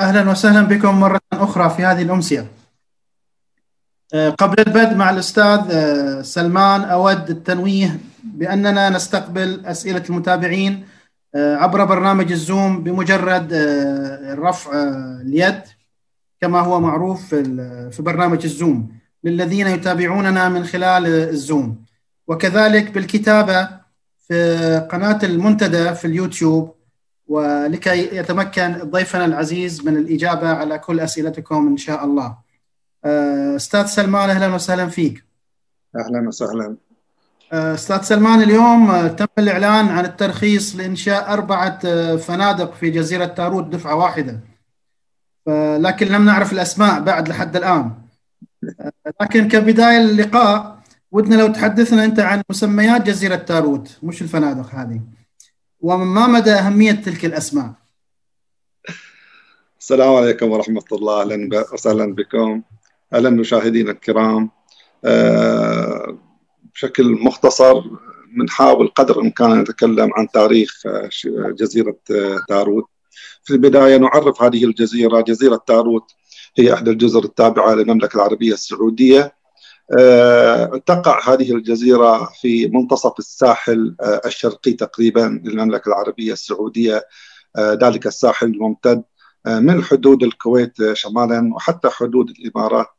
أهلا وسهلا بكم مرة أخرى في هذه الأمسية. آه، قبل البدء مع الأستاذ آه، سلمان أود التنويه بأننا نستقبل أسئلة المتابعين آه، عبر برنامج الزوم بمجرد رفع اليد كما هو معروف في برنامج الزوم للذين يتابعوننا من خلال الزوم. وكذلك بالكتابة في قناة المنتدى في اليوتيوب ولكي يتمكن ضيفنا العزيز من الإجابة على كل أسئلتكم إن شاء الله. آه، أستاذ سلمان أهلا وسهلا فيك. أهلا وسهلا. آه، أستاذ سلمان اليوم تم الإعلان عن الترخيص لإنشاء أربعة آه، فنادق في جزيرة تاروت دفعة واحدة. لكن لم نعرف الأسماء بعد لحد الآن. لكن كبداية اللقاء ودنا لو تحدثنا أنت عن مسميات جزيرة تاروت مش الفنادق هذه. وما مدى أهمية تلك الأسماء؟ السلام عليكم ورحمة الله. أهلا وسهلا بكم. أهلا مشاهدينا الكرام. أه بشكل مختصر بنحاول قدر الإمكان نتكلم عن تاريخ آه، جزيرة آه، تاروت. في البداية نعرف هذه الجزيرة. جزيرة تاروت هي إحدى الجزر التابعة للمملكة العربية السعودية. آه، تقع هذه الجزيرة في منتصف الساحل آه، الشرقي تقريبا للمملكة العربية السعودية آه، ذلك الساحل الممتد من حدود الكويت شمالا وحتى حدود الإمارات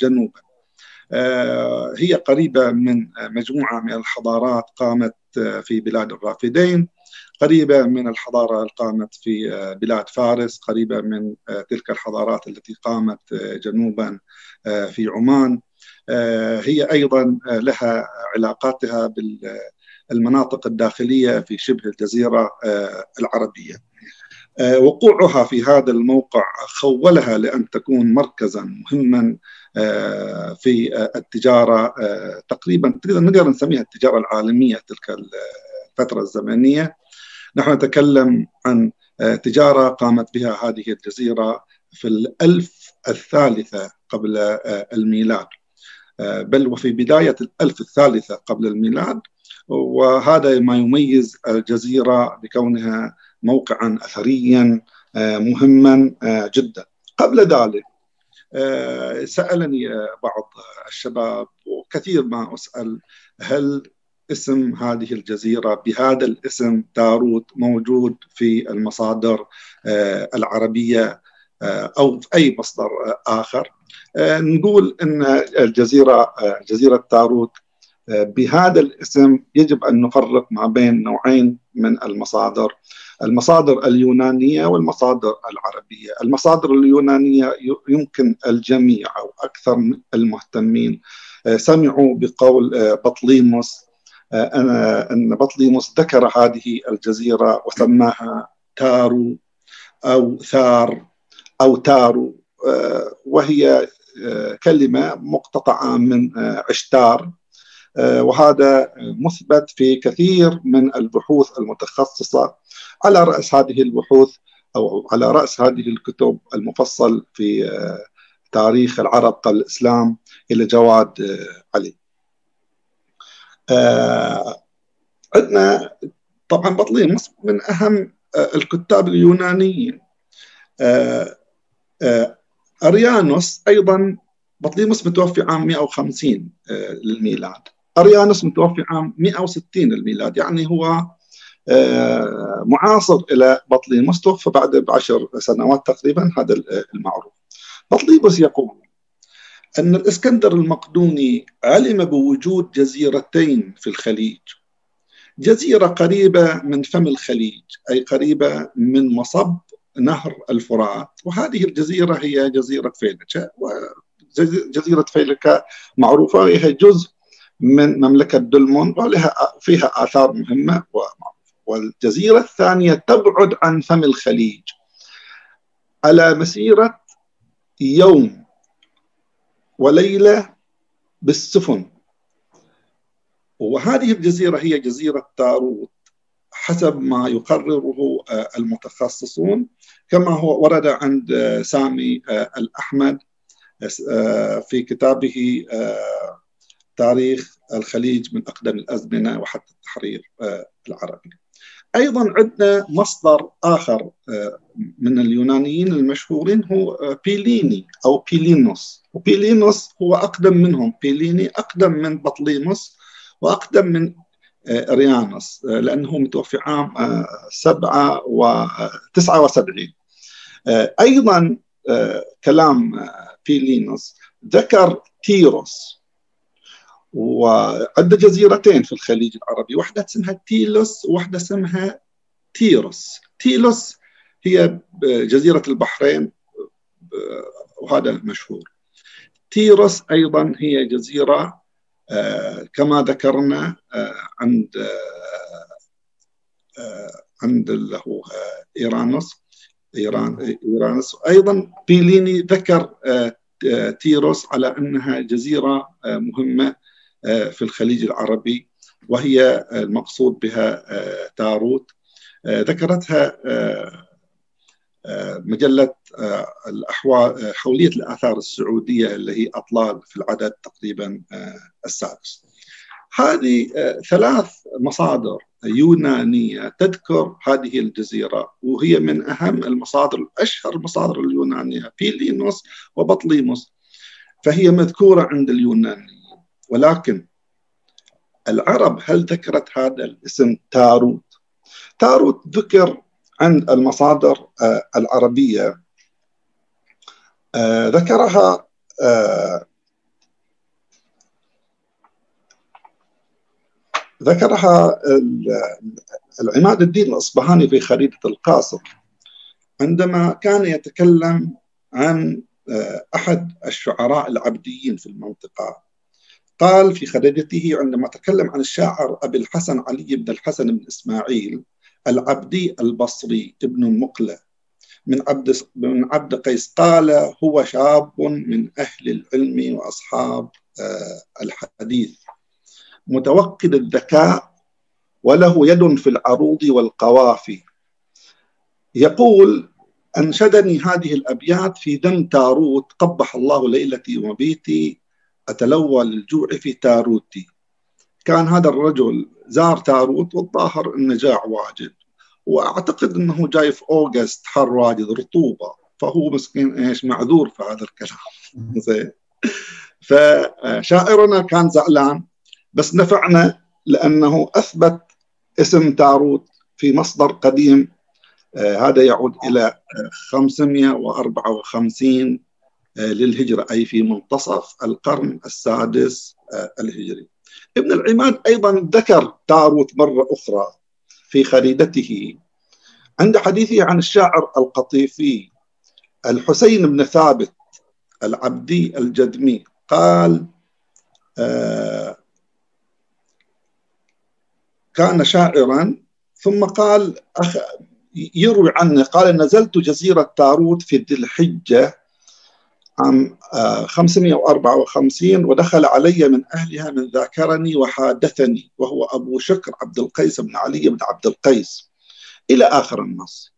جنوبا. هي قريبة من مجموعة من الحضارات قامت في بلاد الرافدين قريبة من الحضارة قامت في بلاد فارس قريبة من تلك الحضارات التي قامت جنوبا في عمان. آه، هي أيضا آه، لها علاقاتها بالمناطق الداخلية في شبه الجزيرة آه، العربية. وقوعها في هذا الموقع خولها لأن تكون مركزا مهما في التجارة تقريبا نقدر نسميها التجارة العالمية تلك الفترة الزمنية. نحن نتكلم عن تجارة قامت بها هذه الجزيرة في الألف الثالثة قبل الميلاد بل وفي بداية الألف الثالثة قبل الميلاد وهذا ما يميز الجزيرة بكونها موقعا أثريا آه، مهما آه، جدا. قبل ذلك آه، سألني بعض الشباب وكثير ما أسأل هل اسم هذه الجزيرة بهذا الاسم تاروت موجود في المصادر العربية؟ أو في أي مصدر آخر. آه، نقول إن الجزيرة آه، جزيرة تاروت آه، بهذا الاسم يجب أن نفرق ما بين نوعين من المصادر. المصادر اليونانية والمصادر العربية، المصادر اليونانية يمكن الجميع أو أكثر المهتمين. سمعوا بقول بطليموس. إن بطليموس ذكر هذه الجزيرة وسماها تارو أو ثار. أو تارو وهي كلمة مقتطعة من عشتار. وهذا مثبت في كثير من البحوث المتخصصة على رأس هذه البحوث أو على رأس هذه الكتب المفصل في تاريخ العرب قبل الإسلام إلى جواد علي. عندنا طبعا بطليموس من أهم الكتاب اليونانيين. أريانوس أيضا بطليموس متوفي عام 150 آه، للميلاد. أريانوس متوفي عام 160 للميلاد يعني هو آه، معاصر إلى بطليموس توفى بعد بعشر سنوات تقريبا هذا المعروف. بطليموس يقول أن الإسكندر المقدوني علم بوجود جزيرتين في الخليج. جزيرة قريبة من فم الخليج أي قريبة من مصب نهر الفرات. وهذه الجزيرة هي جزيرة فيلكا وجزيرة فيلكا معروفة وهي جزء من مملكة دلمون ولها فيها آثار مهمة ومعروفة. والجزيرة الثانية تبعد عن فم الخليج. على مسيرة يوم وليلة بالسفن. وهذه الجزيرة هي جزيرة تاروت. حسب ما يقرره آه، المتخصصون. كما هو ورد عند آه، سامي آه، الأحمد في كتابه تاريخ الخليج من أقدم الأزمنة وحتى التحرير العربي. أيضا عندنا مصدر آخر من اليونانيين المشهورين هو بيليني أو بيلينوس. وبيلينوس هو أقدم منهم. بيليني أقدم من بطليموس وأقدم من ريانوس لأنه متوفي عام 7 و 79 أيضا كلام بيلينوس ذكر تيروس وعنده جزيرتين في الخليج العربي واحدة اسمها تيلوس وواحدة اسمها تيروس. تيلوس هي جزيرة البحرين وهذا مشهور. تيروس أيضا هي جزيرة كما ذكرنا عند عند اللي هو إيرانوس إيران إيرانوس. أيضا بيليني ذكر تيروس على أنها جزيرة مهمة في الخليج العربي وهي المقصود بها تاروت ذكرتها مجلة الأحوال حولية الآثار السعودية اللي هي أطلال في العدد تقريبا السادس. هذه ثلاث مصادر يونانية تذكر هذه الجزيرة وهي من أهم المصادر اشهر المصادر اليونانية بيلينوس وبطليموس فهي مذكورة عند اليونانيين ولكن العرب هل ذكرت هذا الاسم تاروت؟ تاروت ذكر عند المصادر العربيه ذكرها ذكرها العماد الدين الأصبهاني في خريطة القاصر عندما كان يتكلم عن أحد الشعراء العبديين في المنطقة. قال في خريطته عندما تكلم عن الشاعر أبي الحسن علي بن الحسن بن إسماعيل العبدي البصري ابن المقله من عبد من عبد قيس. قال هو شاب من أهل العلم وأصحاب الحديث. متوقد الذكاء وله يد في العروض والقوافي. يقول أنشدني هذه الأبيات في دم تاروت. قبح الله ليلتي وبيتي أتلوى للجوع في تاروتي. كان هذا الرجل زار تاروت والظاهر أنه جاع واجد. وأعتقد أنه جاي في أوغست حر واجد رطوبة. فهو مسكين إيش معذور في هذا الكلام. زين. فشاعرنا كان زعلان بس نفعنا لأنه أثبت اسم تاروت في مصدر قديم. آه هذا يعود آه 554 آه للهجرة أي في منتصف القرن السادس الهجري. ابن العماد أيضا ذكر تاروت مرة أخرى. في خريدته. عند حديثه عن الشاعر القطيفي الحسين بن ثابت العبدي الجدمي قال كان شاعرا ثم قال أخ يروي عنه قال نزلت جزيرة تاروت في ذي الحجة عام 554 ودخل علي من أهلها من ذاكرني وحادثني وهو أبو شكر عبد القيس بن علي بن عبد القيس إلى آخر النص.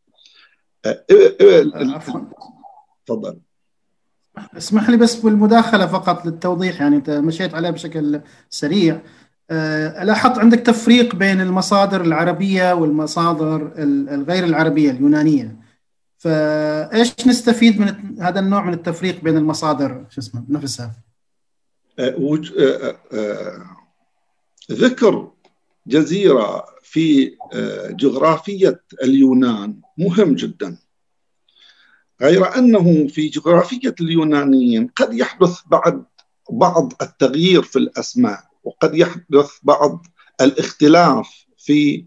تفضل. اسمح لي بس بالمداخلة فقط للتوضيح يعني أنت مشيت عليه بشكل سريع. لاحظت عندك تفريق بين المصادر العربية والمصادر الغير العربية اليونانية. فايش نستفيد من هذا النوع من التفريق بين المصادر؟ شو اسمه نفسها. ذكر جزيرة في جغرافية اليونان. مهم جدا. غير أنه في جغرافية اليونانيين قد يحدث بعد بعض التغيير في الأسماء وقد يحدث بعض الاختلاف في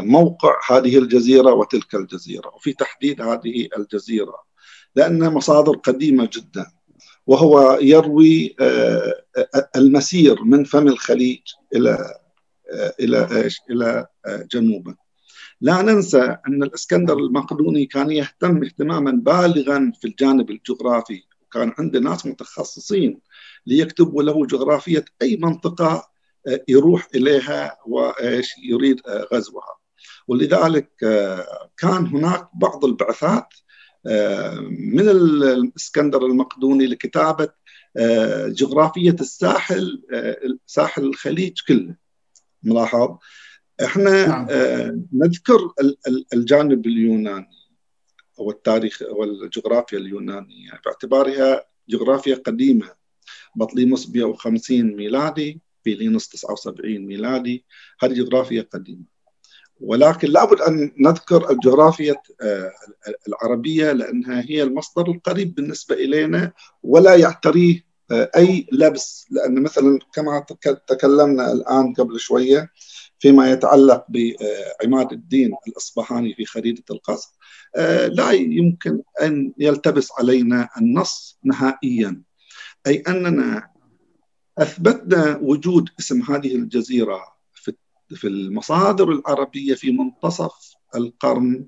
موقع هذه الجزيرة وتلك الجزيرة وفي تحديد هذه الجزيرة لأنها مصادر قديمة جدا وهو يروي المسير من فم الخليج إلى إلى إيش؟ إلى جنوبه لا ننسى أن الإسكندر المقدوني كان يهتم اهتماما بالغا في الجانب الجغرافي وكان عنده ناس متخصصين ليكتبوا له جغرافية أي منطقة يروح إليها وإيش يريد غزوها. ولذلك كان هناك بعض البعثات من الإسكندر المقدوني لكتابة جغرافية الساحل ساحل الخليج كله. ملاحظ؟ إحنا نعم. نذكر الجانب اليوناني أو التاريخ أو الجغرافيا اليونانية. باعتبارها جغرافيا قديمة. بطليموس 150 ميلادي. بيلينوس 79 ميلادي هذه جغرافيا قديمة. ولكن لابد أن نذكر الجغرافيا آه، العربية لأنها هي المصدر القريب بالنسبة إلينا ولا يعتريه آه، أي لبس. لأن مثلا كما تكلمنا الآن قبل شوية فيما يتعلق بعماد الدين الاصبهاني في خريطة القصر آه، لا يمكن أن يلتبس علينا النص نهائيا. أي أننا أثبتنا وجود اسم هذه الجزيرة في المصادر العربية في منتصف القرن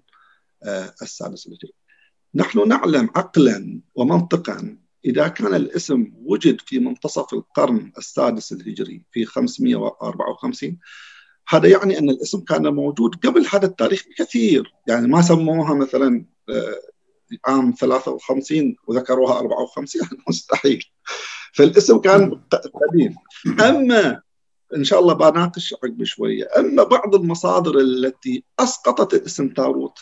آه، السادس الهجري. نحن نعلم عقلا ومنطقا إذا كان الاسم وجد في منتصف القرن السادس الهجري في 554 هذا يعني أن الاسم كان موجود قبل هذا التاريخ بكثير يعني ما سموها مثلا آه، عام 53 وذكروها 54 مستحيل فالاسم كان قديم. أما إن شاء الله بناقش عقب شوية. أما بعض المصادر التي أسقطت اسم تاروت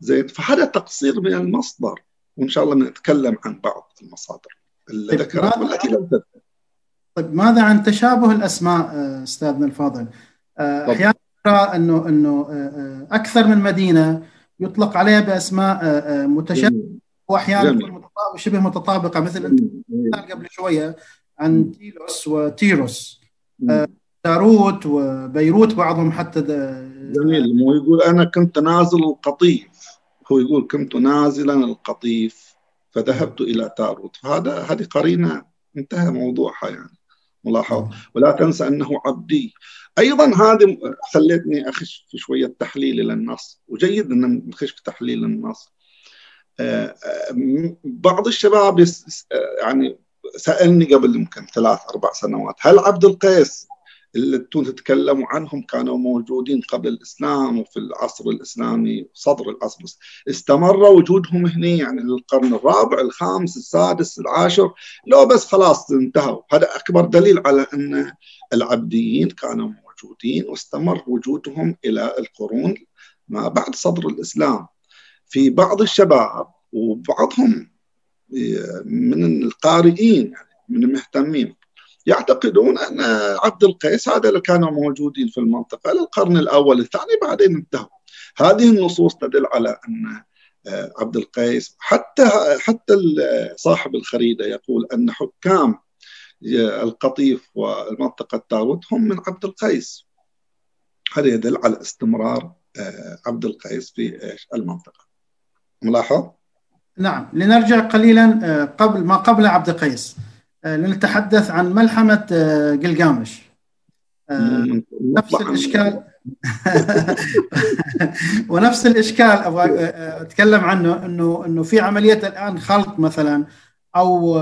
زين فهذا تقصير من المصدر وإن شاء الله نتكلم عن بعض المصادر اللي طيب ذكرت والتي لم تذكر. طيب ماذا عن تشابه الأسماء استاذنا الفاضل؟ آه، أحيانا نرى أنه أنه أكثر من مدينة يطلق عليها بأسماء متشابهة واحيانا شبه متطابقة مثل انت قبل شوية عن تيلوس وتيروس. داروت وبيروت بعضهم حتى جميل. مو يقول أنا كنت نازل القطيف. هو يقول كنت نازلا القطيف فذهبت إلى تاروت فهذا هذه قرينة. انتهى موضوعها يعني. ملاحظ. ولا تنسى أنه عبدي. أيضا هذه خلتني أخش في شوية تحليل إلى النص وجيد أن نخش في تحليل النص. آه، آه، بعض الشباب آه، يعني سألني قبل يمكن ثلاث أربع سنوات هل عبد القيس اللي أنتم تتكلموا عنهم كانوا موجودين قبل الإسلام وفي العصر الإسلامي صدر العصر استمر وجودهم هنا يعني للقرن الرابع الخامس السادس العاشر لو بس خلاص انتهوا. هذا أكبر دليل على أن العبديين كانوا موجودين واستمر وجودهم إلى القرون ما بعد صدر الإسلام. في بعض الشباب وبعضهم من القارئين يعني من المهتمين يعتقدون أن عبد القيس هذا اللي كانوا موجودين في المنطقة للقرن الأول الثاني بعدين انتهوا. هذه النصوص تدل على أن آه، عبد القيس حتى حتى صاحب الخريدة يقول أن حكام القطيف والمنطقة التاروت هم من عبد القيس. هذا يدل على استمرار آه، عبد القيس في المنطقة. ملاحظ؟ نعم لنرجع قليلا آه، قبل ما قبل عبد القيس. آه، لنتحدث عن ملحمة قلقامش آه، نفس الإشكال. ونفس الإشكال أبغى أتكلم عنه أنه أنه في عملية الآن خلط مثلا أو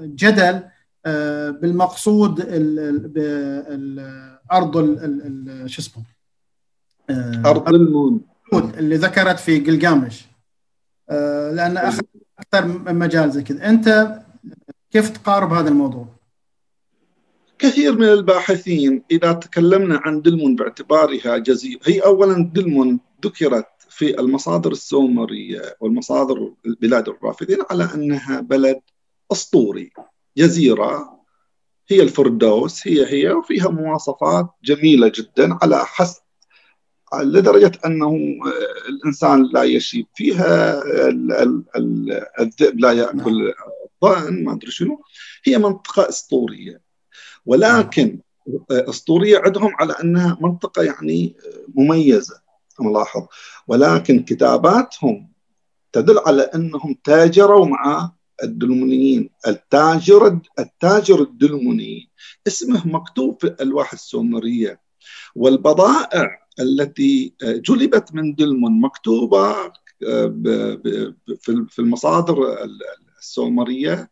جدل بالمقصود الأرض شو اسمه؟ أرض المون اللي ذكرت في قلقامش لأن أخذ أكثر من مجال زي كذا. أنت كيف تقارب هذا الموضوع؟ كثير من الباحثين إذا تكلمنا عن دلمون باعتبارها جزيرة هي أولا دلمون ذكرت في المصادر السومرية والمصادر البلاد الرافدين على أنها بلد أسطوري. جزيرة هي الفردوس هي هي وفيها مواصفات جميلة جدا على حسب لدرجة أنه الإنسان لا يشيب فيها الذئب لا يأكل الظان ما أدري شنو. هي منطقة أسطورية. ولكن أسطورية عندهم على أنها منطقة يعني مميزة. ملاحظ ولكن كتاباتهم تدل على أنهم تاجروا مع الدلمونيين. التاجر التاجر الدلموني اسمه مكتوب في الالواح السومرية. والبضائع التي جلبت من دلمون مكتوبة في المصادر السومرية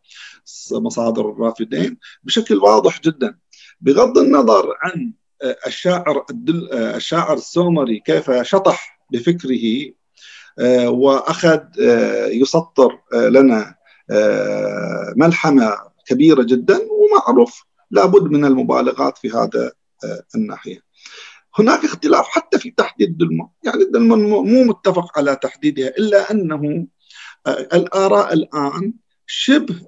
مصادر الرافدين بشكل واضح جدا. بغض النظر عن آه، الشاعر آه، الشاعر السومري كيف شطح بفكره آه، وأخذ يسطر لنا ملحمة كبيرة جدا ومعروف لابد من المبالغات في هذا الناحية. هناك اختلاف حتى في تحديد دلمون يعني دلمون مو متفق على تحديدها إلا أنه الآراء الآن شبه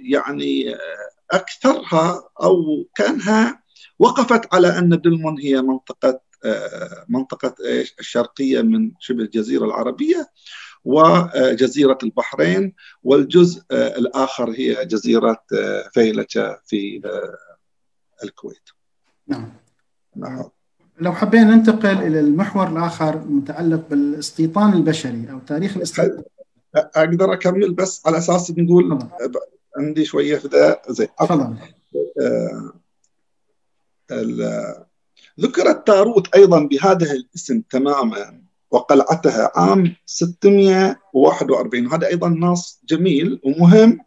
يعني أكثرها أو كأنها وقفت على أن دلمون هي منطقة منطقة الشرقية من شبه الجزيرة العربية وجزيرة البحرين والجزء الآخر هي جزيرة فيلتة في الكويت نعم. لو حبينا ننتقل إلى المحور الآخر المتعلق بالاستيطان البشري أو تاريخ الاستيطان. أقدر أكمل بس على أساس نقول عندي شوية في ذا زين تفضل. آه ذكر التاروت أيضا بهذا الاسم تماما وقلعتها عام 641 وهذا أيضا نص جميل ومهم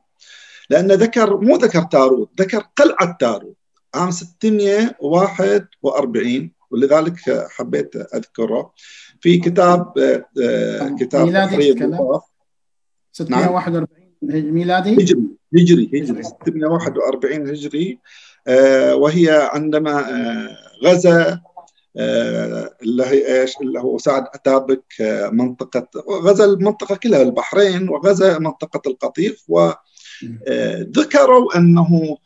لأنه ذكر مو ذكر تاروت ذكر قلعة تاروت. عام 641 ولذلك حبيت أذكره. في كتاب آه، كتاب ميلادي 641 ميلادي؟ هجري هجري. هجري. 641 هجري. آه، وهي عندما آه، غزا آه، اللي هي إيش؟ اللي هو سعد أتابك منطقة غزا المنطقة كلها البحرين وغزا منطقة القطيف وذكروا أنه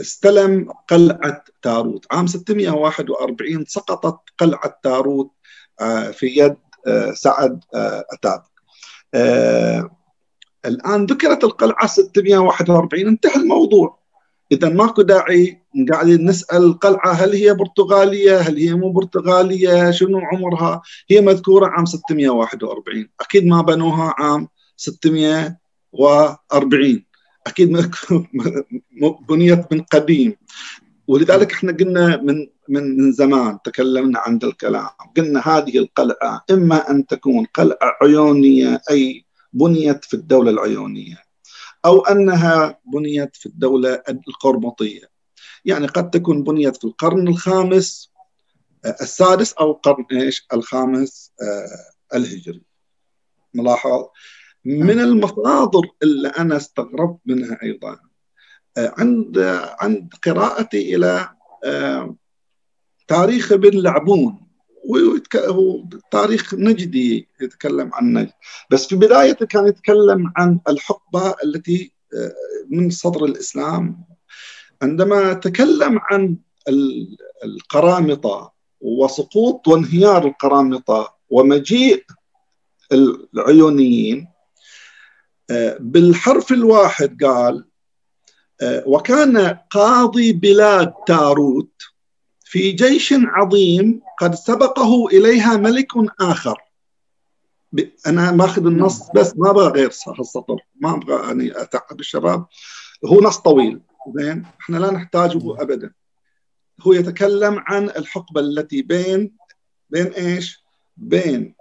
استلم قلعة تاروت. عام 641 سقطت قلعة تاروت في يد سعد أتابك. الآن ذكرت القلعة 641 انتهى الموضوع. إذا ماكو داعي قاعدين نسأل القلعة هل هي برتغالية؟ هل هي مو برتغالية؟ شنو عمرها؟ هي مذكورة عام 641 أكيد ما بنوها عام 640 أكيد بنيت من قديم. ولذلك إحنا قلنا من من من زمان تكلمنا عن الكلام. قلنا هذه القلعة إما أن تكون قلعة عيونية أي بنيت في الدولة العيونية أو أنها بنيت في الدولة القرمطية. يعني قد تكون بنيت في القرن الخامس آه، السادس أو القرن إيش؟ الخامس آه، الهجري. ملاحظ؟ من المصادر اللي أنا استغربت منها أيضا. آه، عند عند قراءتي إلى تاريخ ابن لعبون. تاريخ نجدي يتكلم عن نجد. بس في بدايته كان يتكلم عن الحقبة التي آه، من صدر الإسلام. عندما تكلم عن القرامطة وسقوط وانهيار القرامطة ومجيء العيونيين آه، بالحرف الواحد قال آه، وكان قاضي بلاد تاروت في جيش عظيم قد سبقه إليها ملك آخر. أنا ماخذ النص بس ما أبغى غير السطر ما أبغى يعني أتعب الشباب. هو نص طويل. زين؟ إحنا لا نحتاجه ابدا. هو يتكلم عن الحقبة التي بين بين إيش؟ بين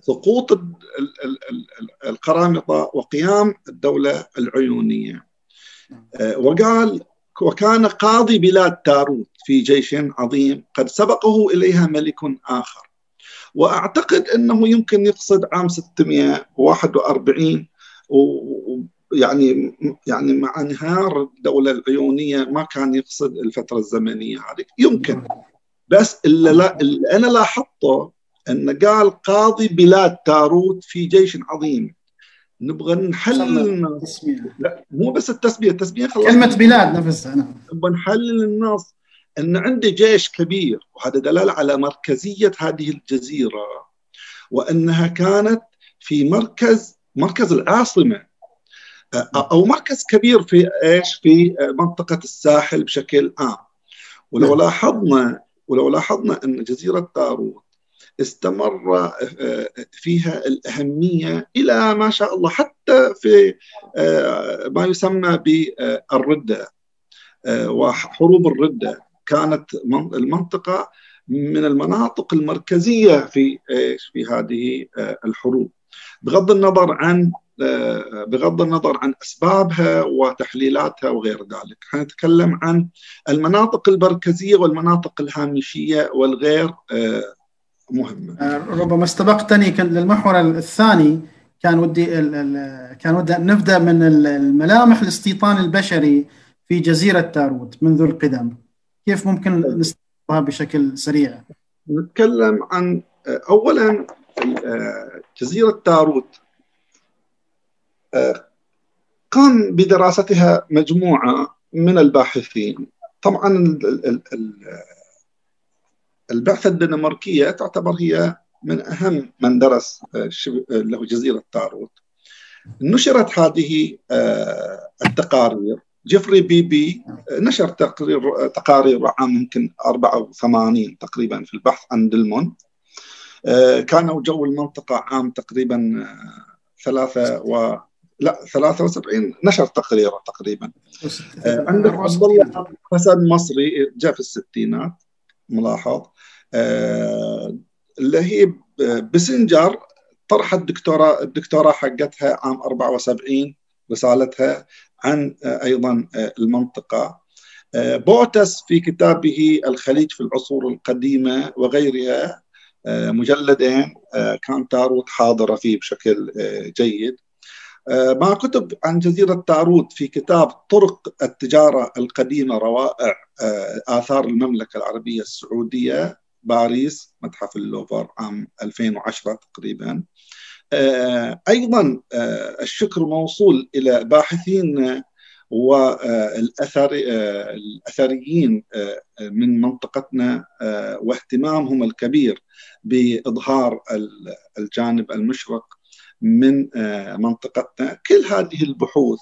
سقوط القرامطة وقيام الدولة العيونية. آه، وقال وكان قاضي بلاد تاروت في جيش عظيم قد سبقه إليها ملك آخر. وأعتقد أنه يمكن يقصد عام 641 ويعني يعني مع انهيار الدولة العيونية ما كان يقصد الفترة الزمنية هذه. يمكن. بس اللي, لا اللي أنا لاحظته أن قال قاضي بلاد تاروت في جيش عظيم. نبغى نحلل لا مو بس التسمية التسمية خلاص. كلمة بلاد نفسها نعم. نبغى نحلل النص إن عندي جيش كبير وهذا دلالة على مركزية هذه الجزيرة وإنها كانت في مركز مركز العاصمة. أو مركز كبير في إيش؟ في منطقة الساحل بشكل عام. ولو نعم. لاحظنا ولو لاحظنا إن جزيرة طاروت استمر آه، فيها الأهمية إلى ما شاء الله حتى في آه، ما يسمى بالردة آه، وحروب الردة. كانت المنطقة من المناطق المركزية في في هذه الحروب. بغض النظر عن بغض النظر عن أسبابها وتحليلاتها وغير ذلك، حنتكلم عن المناطق المركزية والمناطق الهامشية والغير مهمه آه، ربما استبقتني. للمحور الثاني كان ودي كان ودي نبدأ من الملامح الاستيطان البشري في جزيرة تاروت منذ القدم. كيف ممكن نستوعبها بشكل سريع؟ نتكلم عن اولا جزيرة تاروت قام بدراستها مجموعة من الباحثين. طبعا البعثة الدنماركية تعتبر هي من أهم من درس له جزيرة تاروت. نشرت هذه التقارير. جيفري بيبي نشر تقرير تقارير عام يمكن 84 تقريبا في البحث عن دلمون. كان جو المنطقة عام تقريبا ثلاثة و لا 73 نشر تقريره تقريبا. عندك عبد الله حسن مصري جاء في الستينات. ملاحظ. اللي هي بسنجر طرحت الدكتوراه الدكتوراه حقتها عام 74 رسالتها عن أيضا المنطقة. بوتس في كتابه الخليج في العصور القديمة وغيرها مجلدين كان تاروت حاضره فيه بشكل جيد. مع كتب عن جزيرة تاروت في كتاب طرق التجارة القديمة روائع آثار المملكة العربية السعودية باريس متحف اللوفر عام 2010 تقريبا. أيضا الشكر موصول إلى باحثين والاثر الأثريين من منطقتنا واهتمامهم الكبير بإظهار الجانب المشرق من منطقتنا. كل هذه البحوث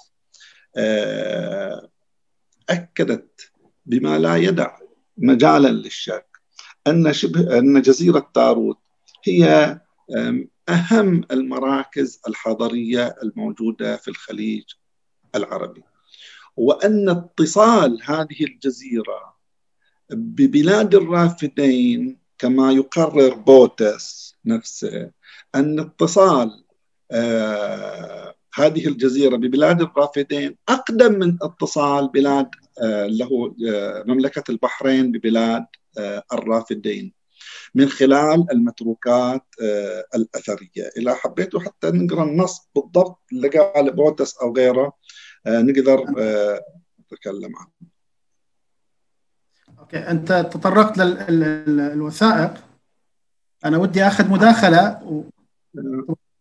أكدت بما لا يدع مجالا للشك. أن شبه أن جزيرة تاروت هي أهم المراكز الحضرية الموجودة في الخليج العربي. وأن اتصال هذه الجزيرة ببلاد الرافدين كما يقرر بوتس نفسه أن اتصال آه هذه الجزيرة ببلاد الرافدين أقدم من اتصال بلاد آه له آه مملكة البحرين ببلاد الرافدين من خلال المتروكات الأثرية. إذا حبيتوا حتى نقرأ النص بالضبط اللي قال بوتس أو غيره نقدر نتكلم عنه. okay أنت تطرقت للوثائق. أنا ودي أخذ مداخلة و...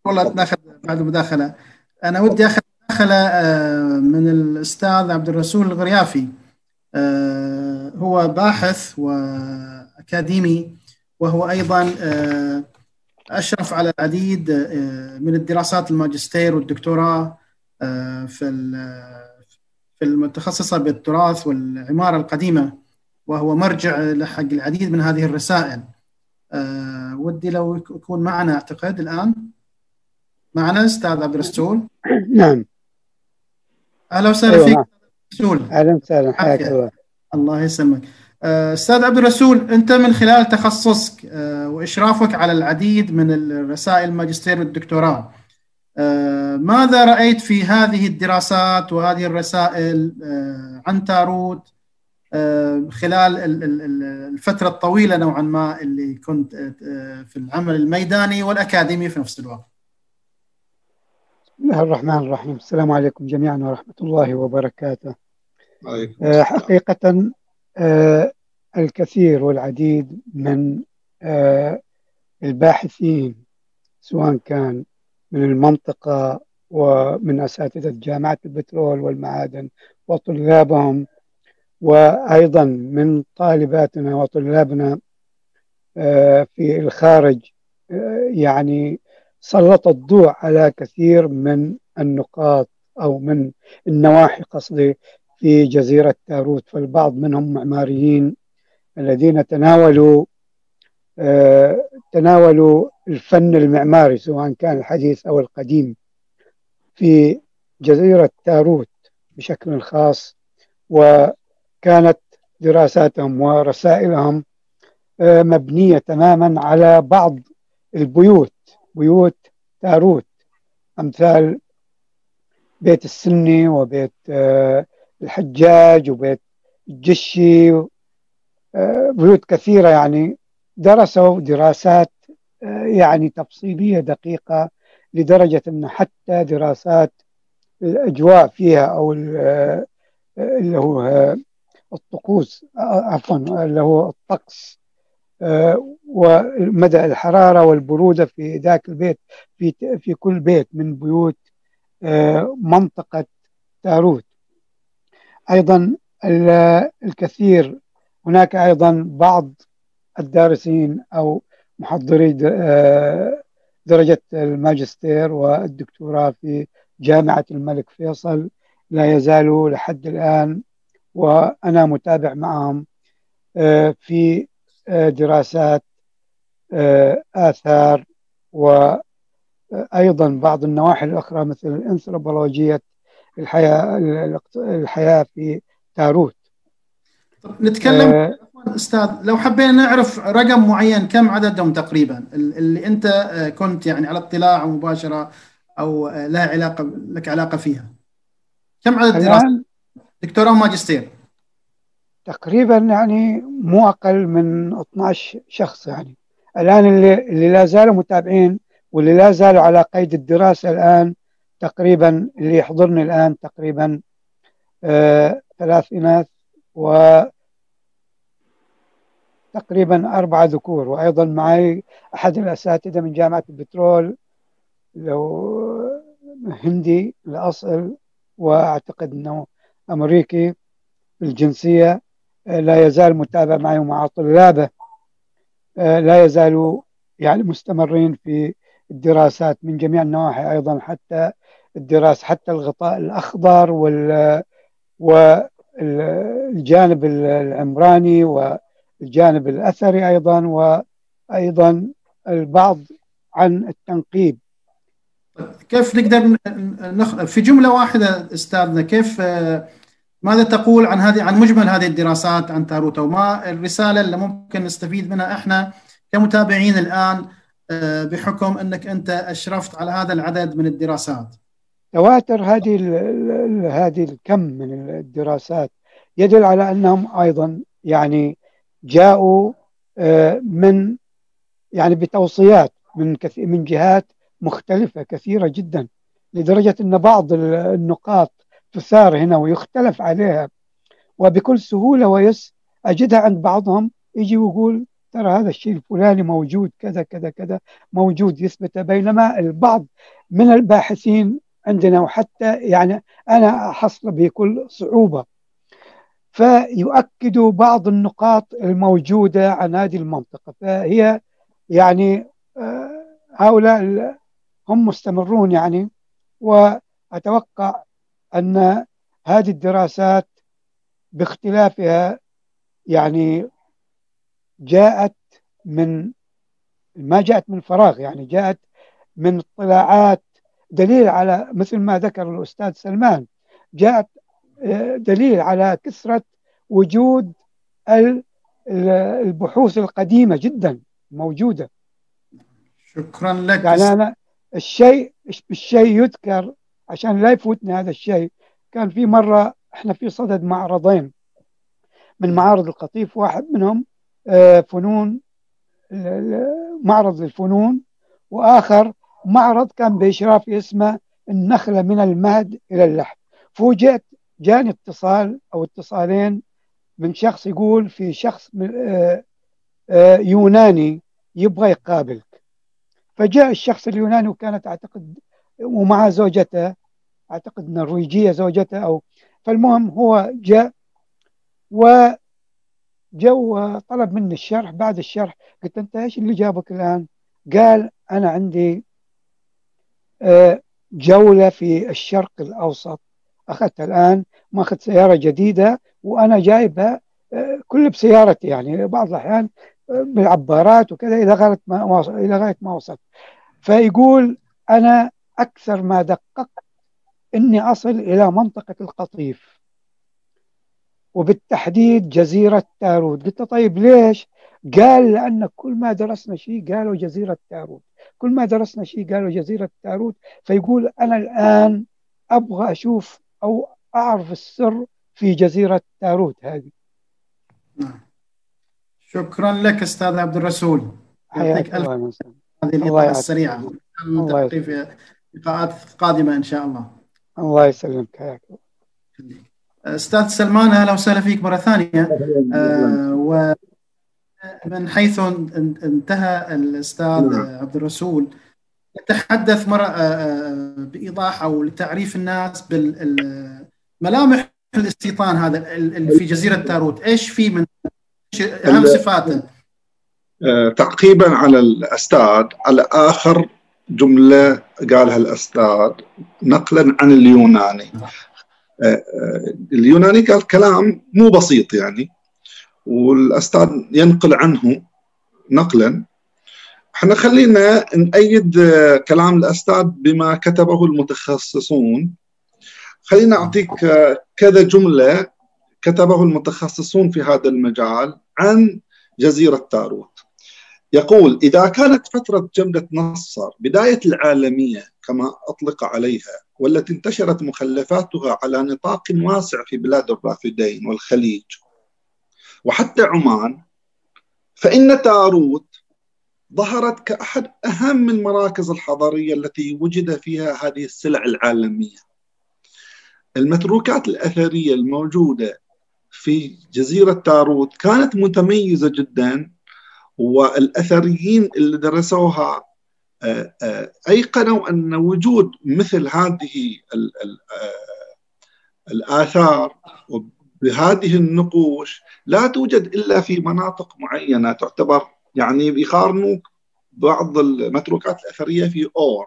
والله ناخذ بعد المداخلة أنا ودي أخذ مداخلة من الأستاذ عبد الرسول الغريافي. هو باحث وأكاديمي وهو أيضا أشرف على العديد من الدراسات الماجستير والدكتوراه في في المتخصصة بالتراث والعمارة القديمة وهو مرجع لحق العديد من هذه الرسائل. ودي لو يكون معنا أعتقد الآن. معنا أستاذ عبد الرسول؟ نعم. أهلا وسهلا فيك رسول أهلا وسهلا حياك الله. الله يسلمك. أستاذ عبد الرسول أنت من خلال تخصصك وإشرافك على العديد من الرسائل الماجستير والدكتوراه ماذا رأيت في هذه الدراسات وهذه الرسائل عن تاروت خلال الفترة الطويلة نوعا ما اللي كنت في العمل الميداني والأكاديمي في نفس الوقت؟ بسم الله الرحمن الرحيم. السلام عليكم جميعا ورحمة الله وبركاته. حقيقة الكثير والعديد من الباحثين سواء كان من المنطقة ومن أساتذة جامعة البترول والمعادن وطلابهم وأيضا من طالباتنا وطلابنا في الخارج يعني سلط الضوء على كثير من النقاط أو من النواحي قصدي في جزيرة تاروت فالبعض منهم معماريين الذين تناولوا آه تناولوا الفن المعماري سواء كان الحديث أو القديم في جزيرة تاروت بشكل خاص وكانت دراساتهم ورسائلهم آه مبنية تماما على بعض البيوت بيوت تاروت أمثال بيت السني وبيت آه الحجاج وبيت الجشي بيوت كثيرة يعني درسوا دراسات يعني تفصيلية دقيقة لدرجة أن حتى دراسات الأجواء فيها أو اللي هو الطقوس عفوا اللي هو الطقس ومدى الحرارة والبرودة في ذاك البيت في في كل بيت من بيوت منطقة تاروت. أيضا الكثير هناك أيضا بعض الدارسين أو محضري درجة الماجستير والدكتوراه في جامعة الملك فيصل. لا يزالوا لحد الآن وأنا متابع معهم في دراسات آثار وأيضا بعض النواحي الأخرى مثل الأنثروبولوجية الحياة الحياة في تاروت. نتكلم آه أستاذ لو حبينا نعرف رقم معين كم عددهم تقريبا؟ اللي أنت كنت يعني على اطلاع مباشرة أو لها علاقة لك علاقة فيها. كم عدد دراسات؟ دكتوراه وماجستير. تقريبا يعني مو أقل من 12 شخص يعني. الآن اللي اللي لا زالوا متابعين واللي لا زالوا على قيد الدراسة الآن تقريبا اللي يحضرني الآن تقريبا آه ثلاث إناث و تقريبا أربعة ذكور. وأيضا معي أحد الأساتذة من جامعة البترول لو هندي الأصل وأعتقد أنه أمريكي الجنسية لا يزال متابع معي ومع طلابه. لا يزالوا يعني مستمرين في الدراسات من جميع النواحي أيضا حتى الدراسة حتى الغطاء الأخضر وال والجانب العمراني و الجانب الأثري أيضا وأيضا البعض عن التنقيب. كيف نقدر نخ... في جملة واحدة أستاذنا كيف ماذا تقول عن هذه عن مجمل هذه الدراسات عن تاروت وما الرسالة اللي ممكن نستفيد منها إحنا كمتابعين الآن بحكم أنك أنت أشرفت على هذا العدد من الدراسات. تواتر هذه هذه الكم من الدراسات يدل على أنهم أيضا يعني جاءوا من يعني بتوصيات من من جهات مختلفة كثيرة جدا لدرجة أن بعض النقاط تثار هنا ويختلف عليها. وبكل سهولة ويس أجدها عند بعضهم يجي ويقول ترى هذا الشيء الفلاني موجود كذا كذا كذا موجود يثبته بينما البعض من الباحثين عندنا وحتى يعني أنا أحصل بكل صعوبة. فيؤكد بعض النقاط الموجودة عن هذه المنطقة. فهي يعني هؤلاء هم مستمرون يعني وأتوقع أن هذه الدراسات باختلافها يعني جاءت من ما جاءت من فراغ يعني جاءت من اطلاعات دليل على مثل ما ذكر الأستاذ سلمان جاءت دليل على كثرة وجود البحوث القديمة جدا موجودة. شكرا لك. يعني أنا الشيء الشيء يذكر عشان لا يفوتني هذا الشيء. كان في مرة إحنا في صدد معرضين من معارض القطيف واحد منهم فنون معرض للفنون وآخر معرض كان بإشراف اسمه النخلة من المهد إلى اللحم. فوجئت جاني اتصال أو اتصالين من شخص يقول في شخص يوناني يبغى يقابلك. فجاء الشخص اليوناني وكانت أعتقد ومع زوجته أعتقد نرويجية زوجته أو فالمهم هو جاء و جو طلب مني الشرح. بعد الشرح قلت أنت إيش اللي جابك الآن؟ قال أنا عندي جولة في الشرق الأوسط. اخذت الآن ماخذ سيارة جديدة وأنا جايبها كل بسيارتي يعني. بعض الأحيان بالعبارات وكذا إلى غاية ما إلى غاية ما وصلت. فيقول أنا أكثر ما دققت إني أصل إلى منطقة القطيف. وبالتحديد جزيرة تاروت قلت طيب ليش؟ قال لأن كل ما درسنا شيء قالوا جزيرة تاروت كل ما درسنا شيء قالوا جزيرة تاروت فيقول أنا الآن أبغى أشوف أو أعرف السر في جزيرة تاروت هذه. شكرا لك أستاذ عبد الرسول. يعطيك ألف هذه الاطاله السريعه نلتقي في لقاءات قادمة إن شاء الله. الله يسلمك حياك أستاذ سلمان أهلا وسهلا فيك مرة ثانية. آه ومن حيث انتهى الأستاذ نعم. عبد الرسول تحدث مره بإيضاح أو لتعريف الناس بالملامح الاستيطان هذا اللي في جزيرة تاروت. إيش في من أهم صفاته؟ تعقيبا على الأستاذ على اخر جملة قالها الاستاذ نقلا عن اليوناني. آه، آه، اليوناني قال كلام مو بسيط يعني والأستاذ ينقل عنه نقلا. إحنا خلينا نأيد آه، كلام الأستاذ بما كتبه المتخصصون. خلينا أعطيك كذا جملة كتبه المتخصصون في هذا المجال عن جزيرة تاروت. يقول إذا كانت فترة جملة نصر بداية العالمية كما أطلق عليها والتي انتشرت مخلفاتها على نطاق واسع في بلاد الرافدين والخليج وحتى عمان فإن تاروت ظهرت كأحد أهم المراكز الحضارية التي وجد فيها هذه السلع العالمية. المتروكات الأثرية الموجودة في جزيرة تاروت كانت متميزة جدا والأثريين اللي درسوها آه، آه، أيقنوا أن وجود مثل هذه آه، الآثار بهذه النقوش لا توجد إلا في مناطق معينة تعتبر يعني بيقارنوا بعض المتروكات الأثرية في أور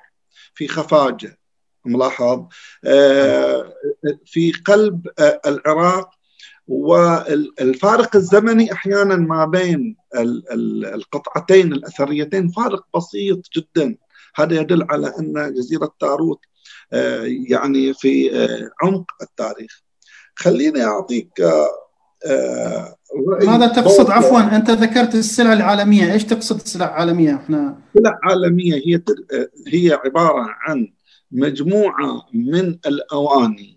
في خفاجة ملاحظ؟ في قلب العراق والفارق الزمني أحيانا ما بين القطعتين الأثريتين فارق بسيط جدا. هذا يدل على أن جزيرة تاروت آه، يعني في آه، عمق التاريخ. خليني أعطيك آه، ماذا تقصد؟ عفوا أنت ذكرت السلع العالمية. إيش تقصد السلع العالمية؟ إحنا السلع العالمية هي هي عبارة عن مجموعة من الأواني.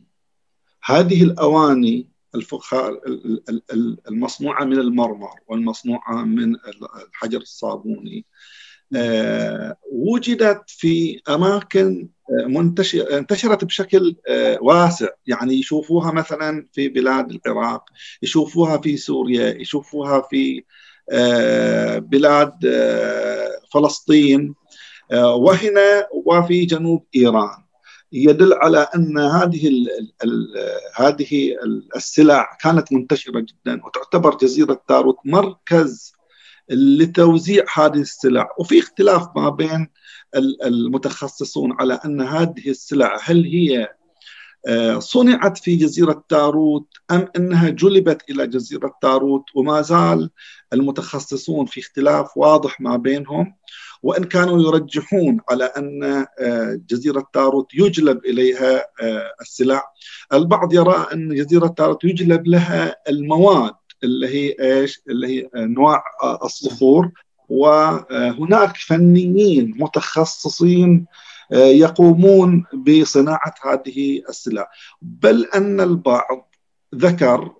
هذه الأواني الفخار المصنوعة من المرمر والمصنوعة من الحجر الصابوني. آه، وجدت في أماكن آه، انتشرت بشكل آه، واسع. يعني يشوفوها مثلا في بلاد العراق يشوفوها في سوريا يشوفوها في بلاد فلسطين وهنا وفي جنوب إيران. يدل على أن هذه ال ال هذه السلع كانت منتشرة جدا وتعتبر جزيرة تاروت مركز لتوزيع هذه السلع. وفي اختلاف ما بين المتخصصون على أن هذه السلع هل هي آه، صنعت في جزيرة تاروت أم أنها جلبت إلى جزيرة تاروت وما زال المتخصصون في اختلاف واضح ما بينهم. وإن كانوا يرجحون على أن آه، جزيرة تاروت يجلب إليها آه، السلع. البعض يرى أن جزيرة تاروت يجلب لها المواد اللي هي إيش؟ اللي هي انواع الصخور. وهناك فنيين متخصصين آه، يقومون بصناعة هذه السلع. بل أن البعض ذكر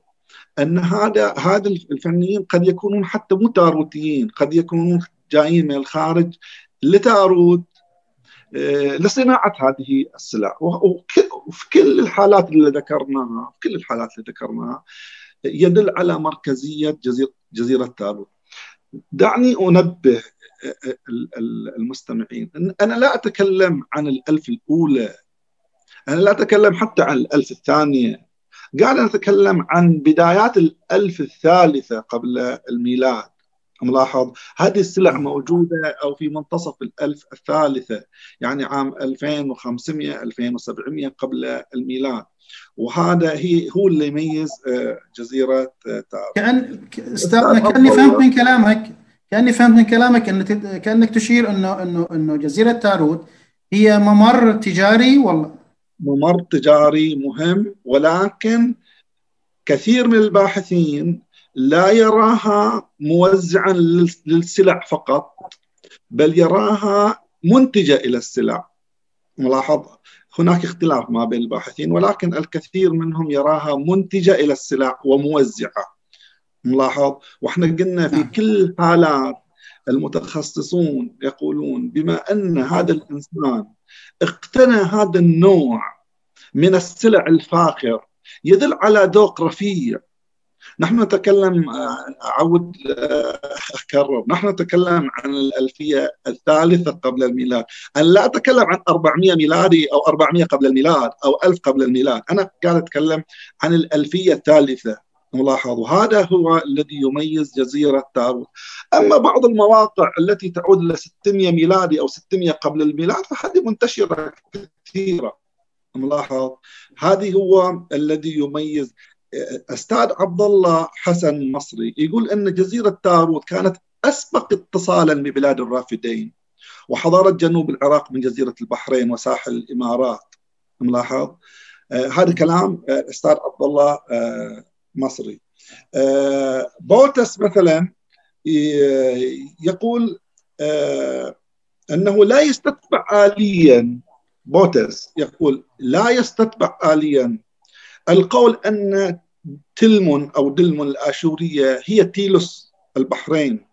أن هذا هذا الفنيين قد يكونون حتى مو تاروتيين قد يكونون جايين من الخارج لتارود آه، لصناعة هذه السلع. وفي كل الحالات اللي ذكرناها في كل الحالات اللي ذكرناها يدل على مركزية جزيره جزيرة تارود دعني أنبه آه، المستمعين. أنا لا أتكلم عن الألف الأولى. أنا لا أتكلم حتى عن الألف الثانية. قاعد نتكلم عن بدايات الألف الثالثة قبل الميلاد. ملاحظ؟ هذه السلع موجودة أو في منتصف الألف الثالثة يعني عام 2500 2700 قبل الميلاد. وهذا هي هو اللي يميز آه، جزيرة آه، تارو كأن كأني فهمت من كلامك كأني فهمت من كلامك أن كأنك تشير أنه أنه أنه جزيرة تاروت هي ممر تجاري والله ممر تجاري مهم ولكن كثير من الباحثين لا يراها موزعا للسلع فقط بل يراها منتجة إلى السلع. ملاحظ؟ هناك اختلاف ما بين الباحثين ولكن الكثير منهم يراها منتجة إلى السلع وموزعة. ملاحظ؟ وإحنا قلنا في نعم. كل الحالات المتخصصون يقولون بما أن هذا الإنسان اقتنى هذا النوع من السلع الفاخر يدل على ذوق رفيع. نحن نتكلم اعود اكرر نحن نتكلم عن الألفية الثالثة قبل الميلاد. أنا لا أتكلم عن 400 ميلادي أو 400 قبل الميلاد أو 1000 قبل الميلاد. أنا قاعد أتكلم عن الألفية الثالثة. ملاحظ وهذا هو الذي يميز جزيرة تاروت أما بعض المواقع التي تعود إلى 600 ميلادي أو 600 قبل الميلاد فهذه منتشرة كثيرة. ملاحظ هذه هو الذي يميز أستاذ عبد الله حسن مصري يقول إن جزيرة تاروت كانت أسبق اتصالا ببلاد الرافدين وحضارة جنوب العراق من جزيرة البحرين وساحل الإمارات. ملاحظ آه هذا كلام الاستاذ عبد الله آه مصري. آه بوتس مثلا يقول آه أنه لا يستتبع آليا. بوتس يقول لا يستتبع آليا. القول أن تلمون أو دلمون الآشورية هي تيلوس البحرين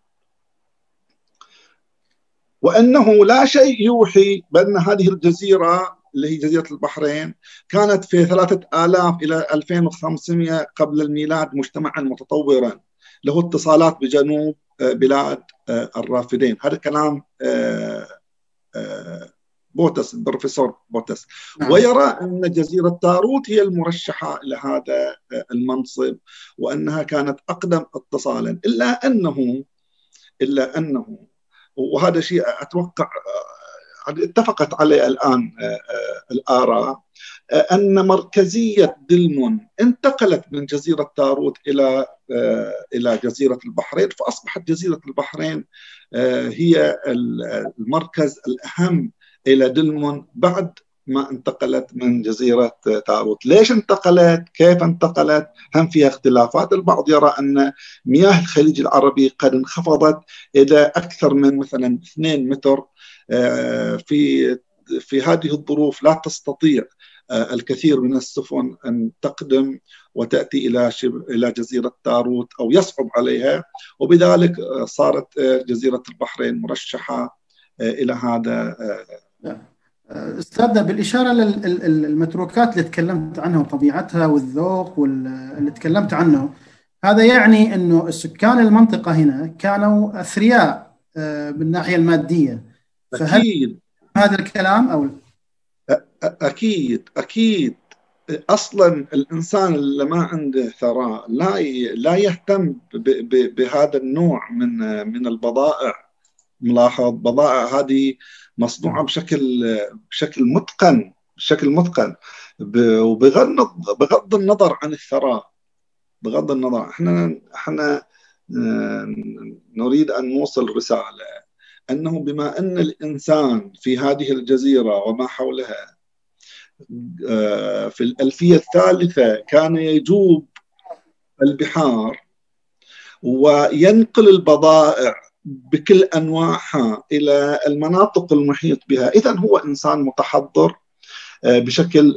وأنه لا شيء يوحي بأن هذه الجزيرة اللي هي جزيرة البحرين كانت في 3000 إلى 2500 قبل الميلاد مجتمعا متطورا له اتصالات بجنوب بلاد الرافدين. هذا كلام بوتس البروفيسور بوتس نعم. ويرى أن جزيرة تاروت هي المرشحة إلى هذا المنصب وأنها كانت أقدم اتصالا إلا أنه إلا أنه وهذا شيء أتوقع اتفقت عليه الآن الآراء أن مركزية دلمون انتقلت من جزيرة تاروت إلى إلى جزيرة البحرين فأصبحت جزيرة البحرين هي المركز الأهم إلى دلمون بعد ما انتقلت من جزيرة تاروت. ليش انتقلت؟ كيف انتقلت؟ هم فيها اختلافات. البعض يرى أن مياه الخليج العربي قد انخفضت إلى أكثر من مثلا 2 متر في في هذه الظروف لا تستطيع الكثير من السفن أن تقدم وتأتي إلى إلى جزيرة تاروت أو يصعب عليها. وبذلك صارت جزيرة البحرين مرشحة إلى هذا استاذنا بالإشارة للمتروكات اللي تكلمت عنها وطبيعتها والذوق واللي تكلمت عنه هذا يعني إنه سكان المنطقة هنا كانوا أثرياء بالناحيه المادية. فهل أكيد. هذا الكلام أو أكيد أكيد. أصلا الإنسان اللي ما عنده ثراء لا لا يهتم بهذا النوع من من البضائع. ملاحظ بضائع هذه مصنوعة بشكل بشكل متقن بشكل متقن. وبغض بغض النظر عن الثراء بغض النظر إحنا إحنا نريد أن نوصل رسالة أنه بما أن الإنسان في هذه الجزيرة وما حولها في الألفية الثالثة كان يجوب البحار وينقل البضائع بكل أنواعها إلى المناطق المحيط بها، اذا هو إنسان متحضر بشكل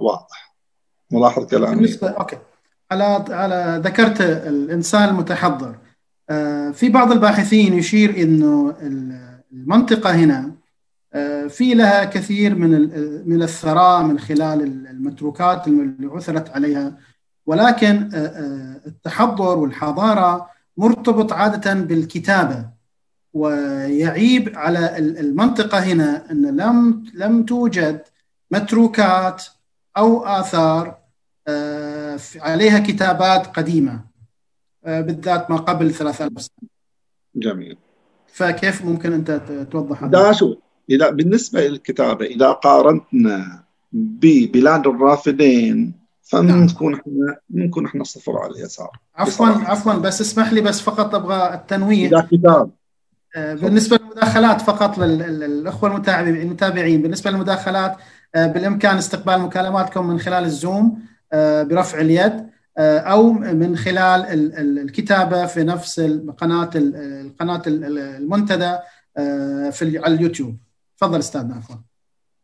واضح. ملاحظ كلامي؟ بالنسبة أوكي على على ذكرت الإنسان المتحضر في بعض الباحثين يشير إنه المنطقة هنا في لها كثير من من الثراء من خلال المتروكات اللي عثرت عليها ولكن التحضر والحضارة مرتبط عادة بالكتابة ويعيب على المنطقة هنا أن لم لم توجد متروكات أو آثار عليها كتابات قديمة بالذات ما قبل 3000 سنة. جميل. فكيف ممكن أنت توضح هذا؟ شو إذا بالنسبة للكتابة إذا قارنتنا ببلاد الرافدين فممكن نعم. إحنا ممكن إحنا صفر على اليسار. عفوا عفوا بس اسمح لي بس فقط أبغى التنويه إذا كتاب. بالنسبة للمداخلات فقط للأخوة المتابعين بالنسبة للمداخلات بالإمكان استقبال مكالماتكم من خلال الزوم برفع اليد أو من خلال الكتابة في نفس القناة القناه المنتدى في على اليوتيوب. تفضل استاذنا عفوا.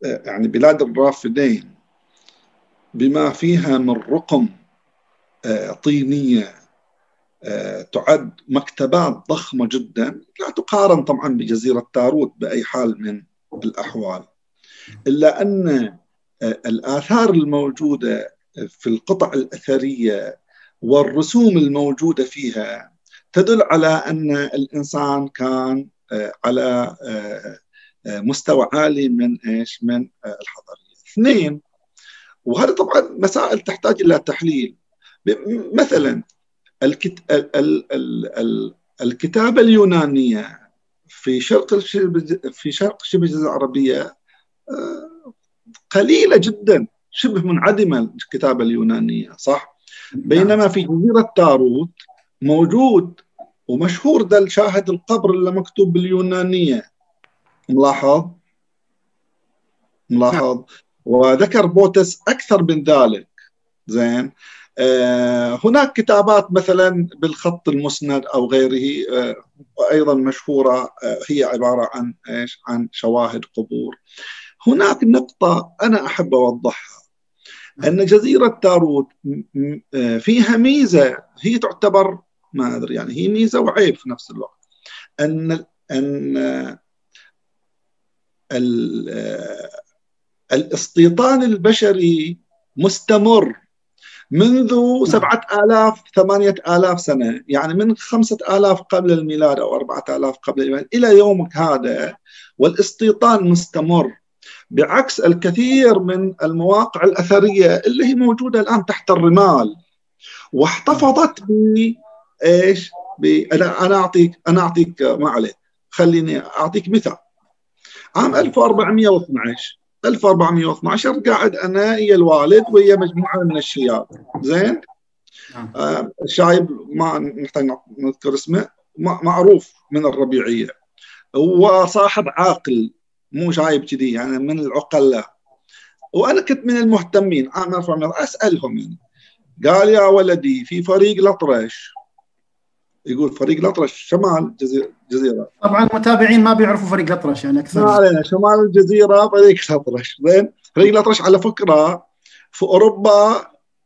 يعني بلاد الرافدين. بما فيها من رقم طينية تعد مكتبات ضخمة جدا لا تقارن طبعا بجزيرة تاروت بأي حال من الأحوال إلا أن الآثار الموجودة في القطع الأثرية والرسوم الموجودة فيها تدل على أن الإنسان كان على مستوى عالي من إيش؟ من الحضارية. اثنين وهذا طبعا مسائل تحتاج إلى تحليل. مثلا الكتابة اليونانية في شرق في شرق شبه الجزيرة العربية آه، قليلة جدا شبه منعدمة الكتابة اليونانية صح؟ بينما في جزيرة تاروت موجود ومشهور ده الشاهد القبر اللي مكتوب باليونانية. ملاحظ؟ ملاحظ؟ وذكر بوتس أكثر من ذلك. زين. آه، هناك كتابات مثلا بالخط المسند أو غيره آه، وأيضا مشهورة آه، هي عبارة عن إيش؟ عن شواهد قبور. هناك نقطة أنا أحب أوضحها. أن جزيرة تاروت فيها ميزة. هي تعتبر ما أدري يعني هي ميزة وعيب في نفس الوقت. أن أن الاستيطان البشري مستمر منذ نعم. سبعة آلاف ثمانية آلاف سنة يعني من خمسة آلاف قبل الميلاد أو أربعة آلاف قبل الميلاد إلى يومك هذا والاستيطان مستمر بعكس الكثير من المواقع الأثرية اللي هي موجودة الآن تحت الرمال واحتفظت ب إيش؟ أنا أنا أعطيك أنا أعطيك ما عليه خليني أعطيك مثال عام 1412 1412 قاعد أنا ويا الوالد ويا مجموعة من الشياب. زين؟ نعم. آه شايب ما نحتاج نذكر اسمه معروف من الربيعية. هو صاحب عاقل مو شايب كذي يعني من العقلاء. وأنا كنت من المهتمين 1400 أسألهم يعني. قال يا ولدي في فريق الاطرش يقول فريق الأطرش شمال جزيره جزيرة. طبعا المتابعين ما بيعرفوا فريق الأطرش يعني أكثر. ما علينا شمال الجزيرة فريق الأطرش. زين فريق الأطرش على فكرة في أوروبا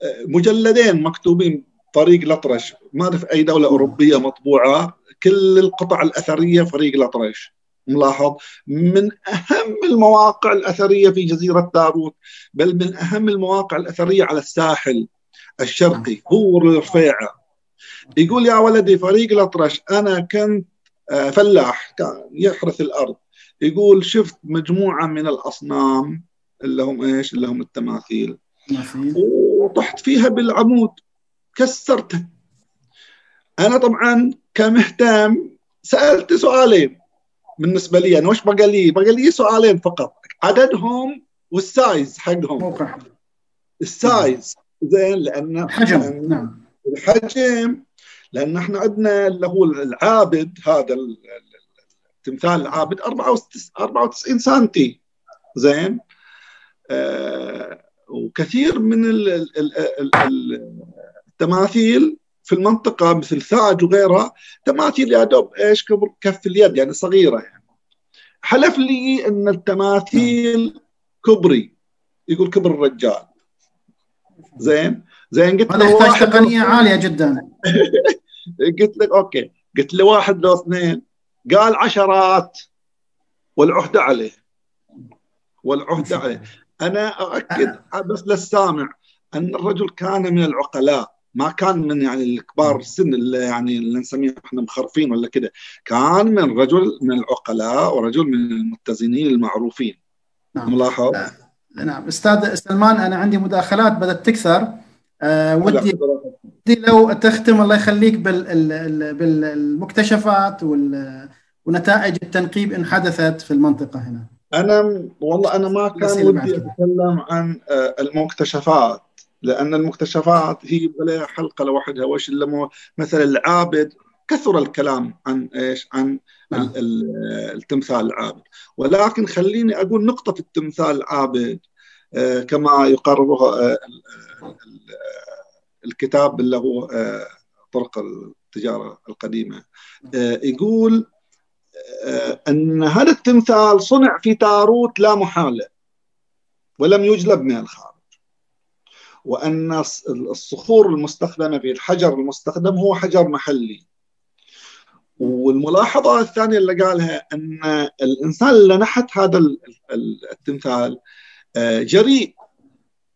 آه، مجلدين مكتوبين فريق الأطرش. ما في أي دولة أوروبية مطبوعة. كل القطع الأثرية فريق الأطرش. ملاحظ؟ من أهم المواقع الأثرية في جزيرة داروت بل من أهم المواقع الأثرية على الساحل الشرقي هو الرفيعه يقول يا ولدي فريق الأطرش أنا كنت آه، فلاح كان يحرث الأرض. يقول شفت مجموعة من الأصنام اللي هم إيش؟ اللي هم التماثيل. وطحت فيها بالعمود كسرته أنا طبعا كمهتم سألت سؤالين بالنسبة لي أنا وش بقى لي؟ بقى لي سؤالين فقط. عددهم وال size حقهم. ال size زين لأن حجم. نعم. الحجم لأن إحنا عندنا اللي هو العابد هذا التمثال العابد 94 سنتي. زين؟ آه وكثير من التماثيل في المنطقة مثل ثاج وغيرها تماثيل يا دوب إيش كبر كف اليد يعني صغيرة يعني. حلف لي إن التماثيل كبري يقول كبر الرجال. زين؟ زين قلت له يحتاج تقنية عالية جدا. قلت لك أوكي. قلت له واحد لو اثنين. قال عشرات. والعهده عليه. والعهده عليه. أنا أؤكد بس للسامع أن الرجل كان من العقلاء. ما كان من يعني الكبار السن اللي يعني اللي نسميه إحنا مخرفين ولا كذا كان من رجل من العقلاء ورجل من المتزنين المعروفين. نعم. ملاحظ؟ نعم. أستاذ سلمان أنا عندي مداخلات بدأت تكثر. أه ودي ودي لو تختم الله يخليك بالمكتشفات ونتائج التنقيب إن حدثت في المنطقة هنا. أنا والله أنا ما كان ودي أتكلم عن آه، المكتشفات لأن المكتشفات هي لها حلقة لوحدها. وش مثلا العابد كثر الكلام عن إيش؟ عن نعم. التمثال العابد. ولكن خليني أقول نقطة في التمثال العابد آه، كما يقررها آه، الكتاب اللي هو آه، طرق التجارة القديمة. يقول أن هذا التمثال صنع في تاروت لا محالة ولم يجلب من الخارج وأن الصخور المستخدمة في الحجر المستخدم هو حجر محلي. والملاحظة الثانية اللي قالها أن الإنسان اللي نحت هذا التمثال آه، جريء.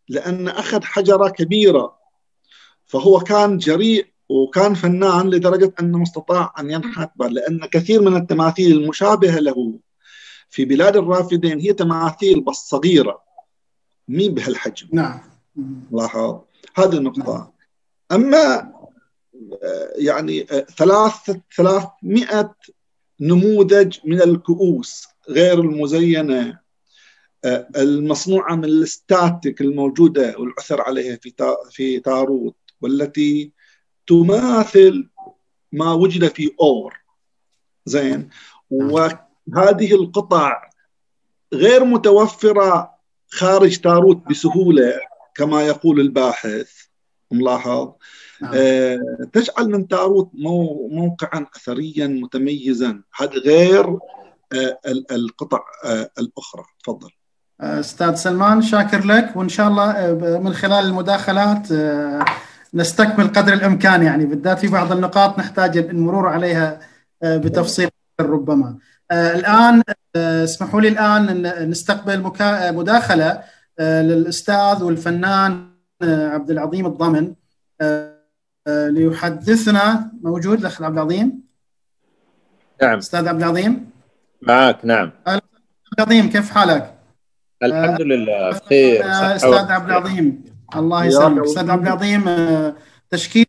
لأن أخذ حجرة كبيرة. فهو كان جريء وكان فنان لدرجة أنه استطاع أن ينحت لأن كثير من التماثيل المشابهة له في بلاد الرافدين هي تماثيل بس صغيرة مين بهالحجم. نعم. لاحظ؟ هذه النقطة. أما يعني ثلاث ثلاثمائة نموذج من الكؤوس غير المزينة. المصنوعة من ال steatite الموجودة والعثر عليها في في تاروت والتي تماثل ما وجد في أور. زين؟ وهذه القطع غير متوفرة خارج تاروت بسهولة كما يقول الباحث. ملاحظ؟ نعم. آه، تجعل من تاروت موقعا اثريا متميزا. هذا غير آه، القطع آه، الأخرى. تفضل. أستاذ سلمان شاكر لك وإن شاء الله من خلال المداخلات نستكمل قدر الإمكان يعني. بالذات في بعض النقاط نحتاج المرور عليها بتفصيل ربما. الآن اسمحوا لي الآن نستقبل مداخلة للأستاذ والفنان عبد العظيم الضمن. ليحدثنا. موجود الأخ عبد العظيم؟ نعم. أستاذ عبد العظيم؟ معك نعم. عبد العظيم كيف حالك؟ الحمد لله بخير أستاذ عبد العظيم الله يسلمك. أستاذ عبد العظيم تشكيل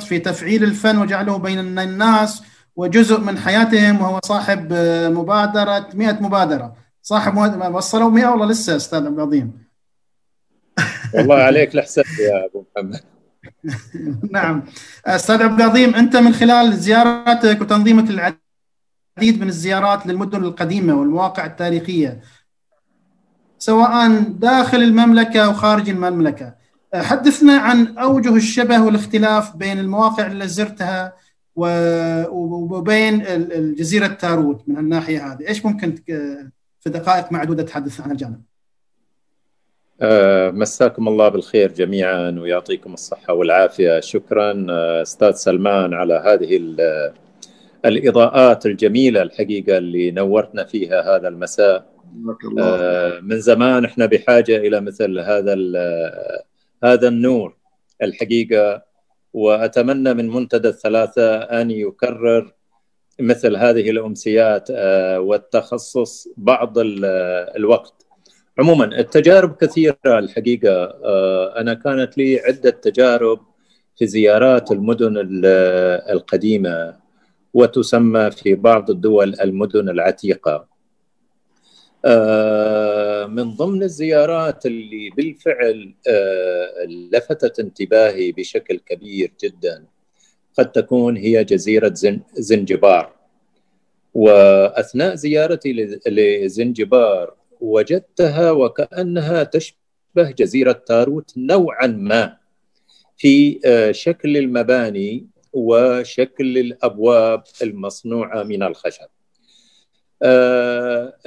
في تفعيل الفن وجعله بين الناس وجزء من حياتهم وهو صاحب مبادرة 100 مبادرة. صاحب وصلوا 100 ولا لسه أستاذ عبد العظيم؟ والله عليك الحساب يا أبو محمد. نعم. أستاذ عبد العظيم أنت من خلال زيارتك وتنظيمك للعديد من الزيارات للمدن القديمة والمواقع التاريخية سواء داخل المملكة أو خارج المملكة. حدثنا عن أوجه الشبه والاختلاف بين المواقع اللي زرتها وبين الجزيره تاروت من الناحية هذه. إيش ممكن في دقائق معدوده تحدث عن الجانب؟ آه، مساكم الله بالخير جميعا ويعطيكم الصحة والعافية. شكرا آه، أستاذ سلمان على هذه الإضاءات الجميلة الحقيقة اللي نورتنا فيها هذا المساء. آه، من زمان إحنا بحاجة إلى مثل هذا هذا النور الحقيقة وأتمنى من منتدى الثلاثة أن يكرر مثل هذه الأمسيات والتخصص بعض الوقت. عموما التجارب كثيرة الحقيقة آه، أنا كانت لي عدة تجارب في زيارات المدن القديمة وتسمى في بعض الدول المدن العتيقة. آه، من ضمن الزيارات اللي بالفعل آه، لفتت انتباهي بشكل كبير جدا. قد تكون هي جزيرة زنجبار. وأثناء زيارتي لزنجبار وجدتها وكأنها تشبه جزيرة تاروت نوعا ما في آه، شكل المباني وشكل الأبواب المصنوعة من الخشب. آه،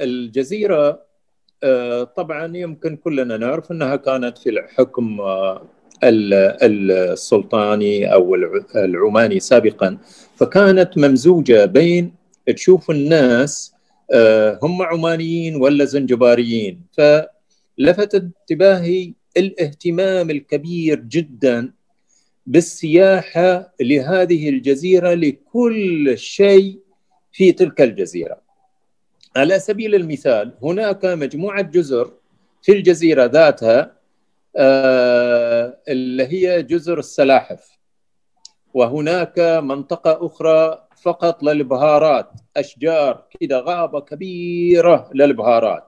الجزيرة آه، طبعا يمكن كلنا نعرف أنها كانت في الحكم السلطاني أو العماني سابقا فكانت ممزوجة بين تشوف الناس آه، هم عمانيين ولا زنجباريين فلفت انتباهي الاهتمام الكبير جدا بالسياحة لهذه الجزيرة لكل شيء في تلك الجزيرة. على سبيل المثال هناك مجموعة جزر في الجزيرة ذاتها آه، اللي هي جزر السلاحف. وهناك منطقة أخرى فقط للبهارات أشجار كذا غابة كبيرة للبهارات.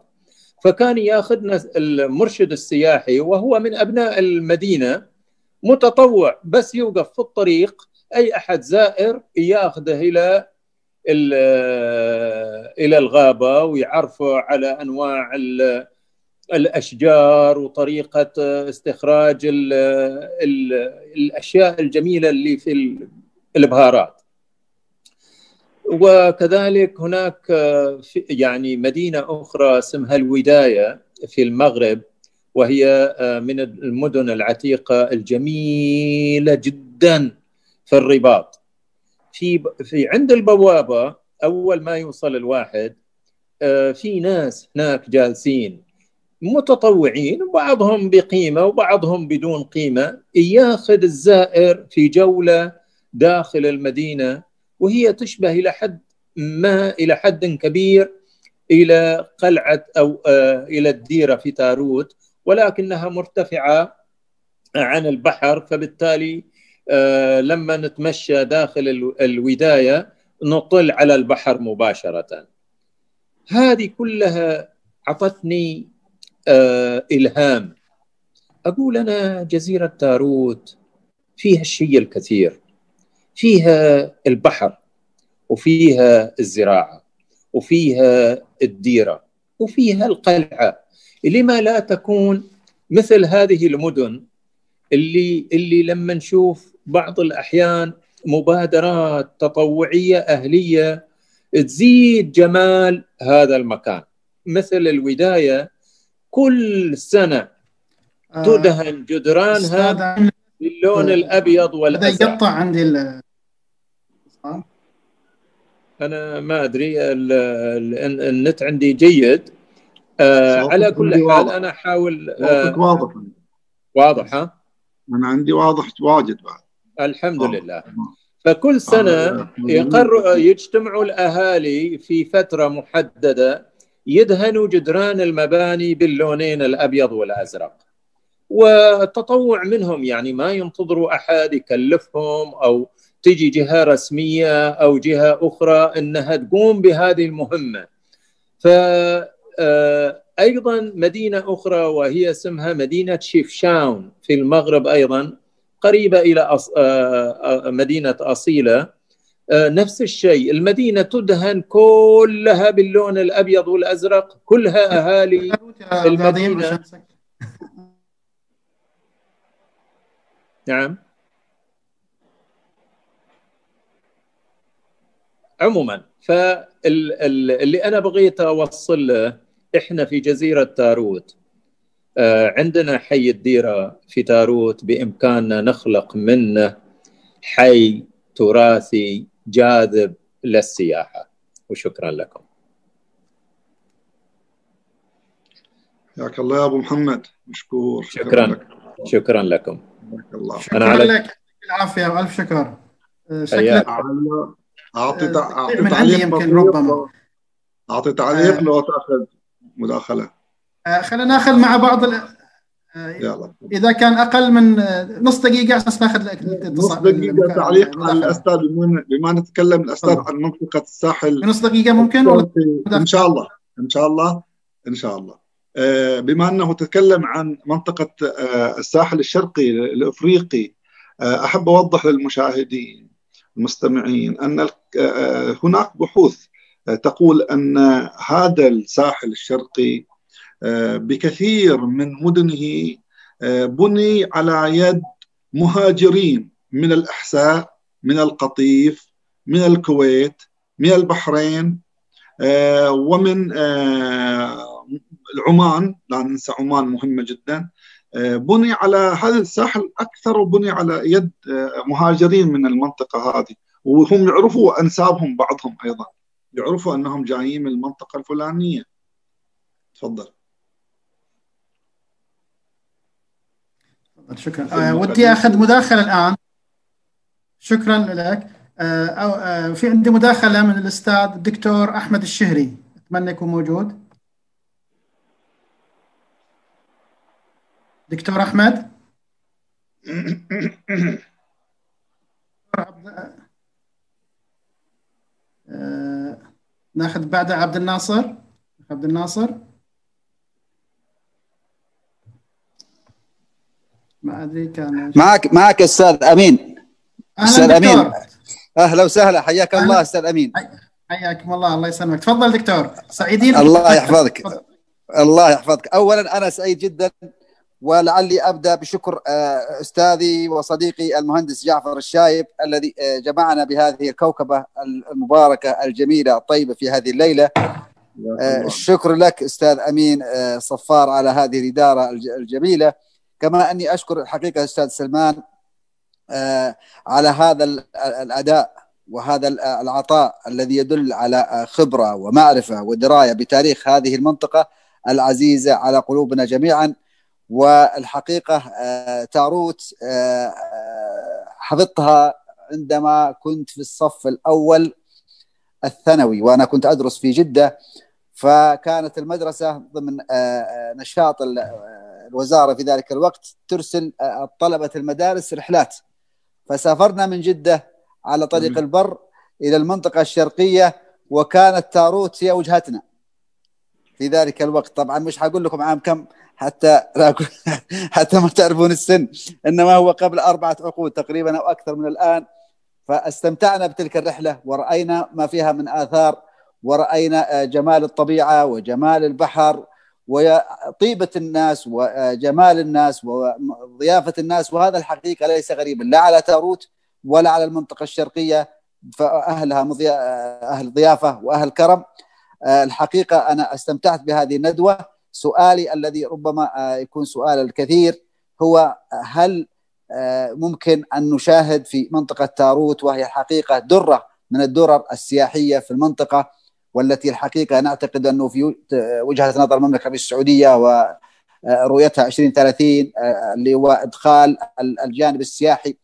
فكان ياخذنا المرشد السياحي وهو من أبناء المدينة متطوع بس يوقف في الطريق أي أحد زائر ياخذه إلى إلى الغابة ويعرفه على أنواع الأشجار وطريقة استخراج ال ال الأشياء الجميلة اللي في البهارات. وكذلك هناك يعني مدينة أخرى اسمها الوداية في المغرب وهي من المدن العتيقة الجميلة جدا في الرباط. في في عند البوابة أول ما يوصل الواحد في ناس هناك جالسين متطوعين وبعضهم بقيمة وبعضهم بدون قيمة ياخذ الزائر في جولة داخل المدينة وهي تشبه إلى حد ما إلى حد كبير إلى قلعة أو آه، إلى الديرة في تاروت ولكنها مرتفعة عن البحر فبالتالي آه، لما نتمشى داخل الوداية نطل على البحر مباشرة. هذه كلها أعطتني آه، إلهام. أقول أنا جزيرة تاروت فيها الشيء الكثير. فيها البحر وفيها الزراعة وفيها الديرة وفيها القلعة. لما لا تكون مثل هذه المدن اللي اللي لما نشوف بعض الأحيان مبادرات تطوعية أهلية تزيد جمال هذا المكان. مثل الوداية كل سنة آه، تدهن جدرانها باللون الأبيض والأزرق. يقطع عندي ال أنا ما أدري النت عندي جيد. آه على كل حال واضح. أنا أحاول آه واضح. واضح ها؟ أنا عندي واضح واجد بعد. الحمد واضح. لله فكل سنة آه يقر يجتمعوا الأهالي في فترة محددة يدهنوا جدران المباني باللونين الأبيض والأزرق وتطوع منهم يعني ما ينتظروا أحد يكلفهم أو تجي جهة رسمية أو جهة أخرى إنها تقوم بهذه المهمة. ف آه، أيضا مدينة أخرى وهي اسمها مدينة شيفشاون في المغرب أيضا قريبة إلى آه، مدينة أصيلة. آه، نفس الشيء المدينة تدهن كلها باللون الأبيض والأزرق كلها أهالي المدينة. نعم. عموما فاللي أنا بغيت أوصل له إحنا في جزيرة تاروت. آه، عندنا حي الديرة في تاروت بإمكاننا نخلق منه حي تراثي جاذب للسياحة. وشكرا لكم. حياك الله يا أبو محمد. مشكور. شكرا لك. شكرا لكم. الله. شكرا أنا على... لك. العافية. والف شكر. آه، شكرا أعطي أعطي تعليق يمكن ربما. أعطي تعليق لو تأخذ مداخلة. آه، خلينا ناخذ مع بعض ال... آه، يلا. إذا كان أقل من آه، نص دقيقة عشان ناخذ نص دقيقة تعليق على الأستاذ بما نتكلم الاستاذ عن منطقه الساحل. نص دقيقة ممكن ولا إن شاء الله. إن شاء الله. إن شاء الله. بما إنه تكلم عن منطقة الساحل الشرقي الإفريقي أحب أوضح للمشاهدين المستمعين أن هناك بحوث تقول أن هذا الساحل الشرقي آه، بكثير من مدنه آه، بني على يد مهاجرين من الأحساء من القطيف من الكويت من البحرين آه، ومن عمان لا ننسى عمان مهمة جدا. بني على هذا الساحل أكثر وبني على يد مهاجرين من المنطقة هذه. وهم يعرفوا أنسابهم بعضهم أيضا. يعرفوا أنهم جايين من المنطقة الفلانية. تفضل. شكرا. آه ودي أخذ مداخلة الآن. شكرا لك. آه آه في عندي مداخلة من الأستاذ الدكتور أحمد الشهري. أتمنى يكون موجود. دكتور أحمد؟ آه ناخذ بعده عبد الناصر. عبد الناصر. ما أدري كان معك معك أستاذ أمين. أستاذ أمين. أهلا وسهلا. حياك الله أستاذ أمين. حياكم الله. الله يسلمك. تفضل دكتور. سعيدين الله يحفظك. الله يحفظك. اولا أنا سعيد جدا ولعلي أبدأ بشكر آه، أستاذي وصديقي المهندس جعفر الشايب الذي آه، جمعنا بهذه الكوكبة المباركة الجميلة الطيبة في هذه الليلة. آه، الشكر لك أستاذ أمين صفار على هذه الإدارة الجميلة. كما أني أشكر الحقيقة أستاذ سلمان على هذا الأداء وهذا العطاء الذي يدل على خبرة ومعرفة ودراية بتاريخ هذه المنطقة العزيزة على قلوبنا جميعا. والحقيقة تاروت حفظتها عندما كنت في الصف الأول الثانوي وأنا كنت أدرس في جدة. فكانت المدرسة ضمن نشاط الوزارة في ذلك الوقت ترسل طلبة المدارس رحلات. فسافرنا من جدة على طريق البر إلى المنطقة الشرقية وكانت تاروت هي وجهتنا في ذلك الوقت. طبعا مش حقول لكم عام كم حتى لا حتى ما تعرفون السن إنما هو قبل أربعة عقود تقريبا أو أكثر من الآن. فاستمتعنا بتلك الرحلة ورأينا ما فيها من آثار ورأينا جمال الطبيعة وجمال البحر وطيبة الناس وجمال الناس وضيافة الناس وهذا الحقيقة ليس غريبا لا على تاروت ولا على المنطقة الشرقية فأهلها أهل ضيافة وأهل كرم. الحقيقة أنا استمتعت بهذه الندوة. سؤالي الذي ربما يكون سؤال الكثير هو هل ممكن أن نشاهد في منطقة تاروت وهي الحقيقة درة من الدرر السياحية في المنطقة والتي الحقيقة نعتقد أنه في وجهة نظر المملكة العربية السعودية ورؤيتها 2030 اللي هو إدخال الجانب السياحي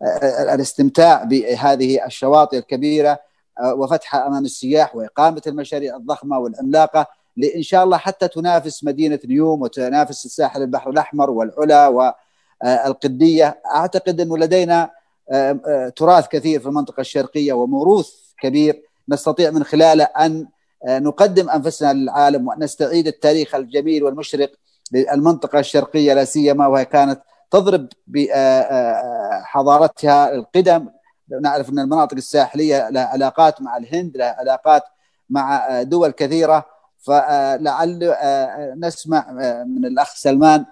والاستمتاع بهذه الشواطئ الكبيرة وفتحها أمام السياح وإقامة المشاريع الضخمة والعملاقة لإن شاء الله حتى تنافس مدينة نيوم وتنافس الساحل البحر الأحمر والعلا والقدية أعتقد أنه لدينا تراث كثير في المنطقة الشرقية وموروث كبير. نستطيع من خلاله أن نقدم أنفسنا للعالم ونستعيد التاريخ الجميل والمشرق للمنطقة الشرقية لا سيما وهي كانت تضرب بحضارتها القدم. نعرف أن المناطق الساحلية لها علاقات مع الهند لها علاقات مع دول كثيرة. فلعل نسمع من الأخ سلمان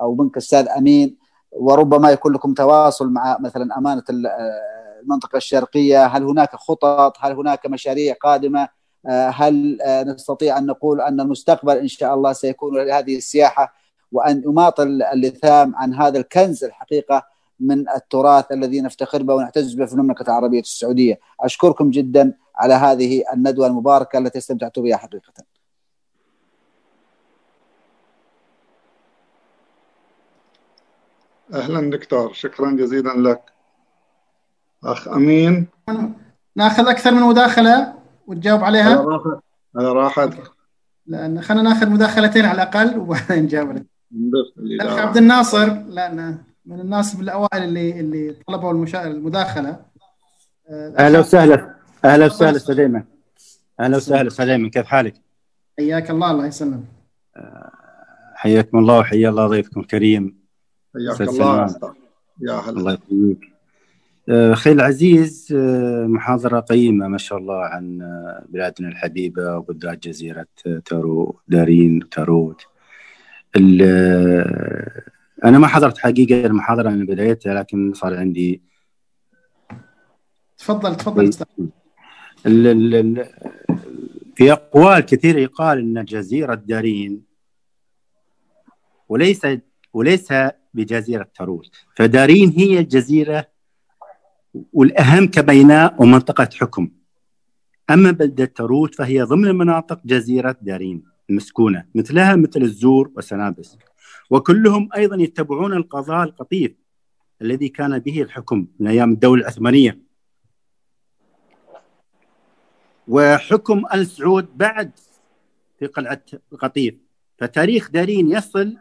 أو منك أستاذ أمين وربما يكون لكم تواصل مع مثلا أمانة المنطقة الشرقية هل هناك خطط؟ هل هناك مشاريع قادمة؟ هل نستطيع أن نقول أن المستقبل إن شاء الله سيكون لهذه السياحة؟ وأن يماطل اللثام عن هذا الكنز الحقيقة من التراث الذي نفتخر به ونعتز به في المملكة العربية السعودية. أشكركم جدا على هذه الندوة المباركة التي استمتعت بها حقيقة. أهلا دكتور شكرا جزيلا لك. أخ أمين. ناخذ أكثر من مداخلة وتجاوب عليها. على راحتك لأن خلينا ناخذ مداخلتين على الأقل وبعدين نجاوب الأخ عبد الناصر لأن من الناس الأوائل اللي اللي طلبوا المشا... المداخلة. أهلا وسهلا. أهلا وسهلا أستاذ أيمن أهلا وسهلا أستاذ أيمن كيف حالك؟ حياك الله الله يسلمك. حياكم الله وحيا الله ضيفكم الكريم. حياك الله. يا هلا. الله يحييك أخي العزيز محاضرة قيمة ما شاء الله عن بلادنا الحبيبة وبلدات جزيرة تارو دارين تاروت. أنا ما حضرت حقيقة المحاضرة من بدايتها لكن صار عندي تفضل تفضل في أقوال كثيرة يقال أن جزيرة دارين وليس وليس بجزيرة تاروت فدارين هي الجزيرة والأهم كبيناء ومنطقة حكم. أما بلدة تاروت فهي ضمن مناطق جزيرة دارين المسكونة مثلها مثل الزور وسنابس. وكلهم أيضا يتبعون القضاء القطيف الذي كان به الحكم من أيام الدولة العثمانية. وحكم آل سعود بعد في قلعة القطيف. فتاريخ دارين يصل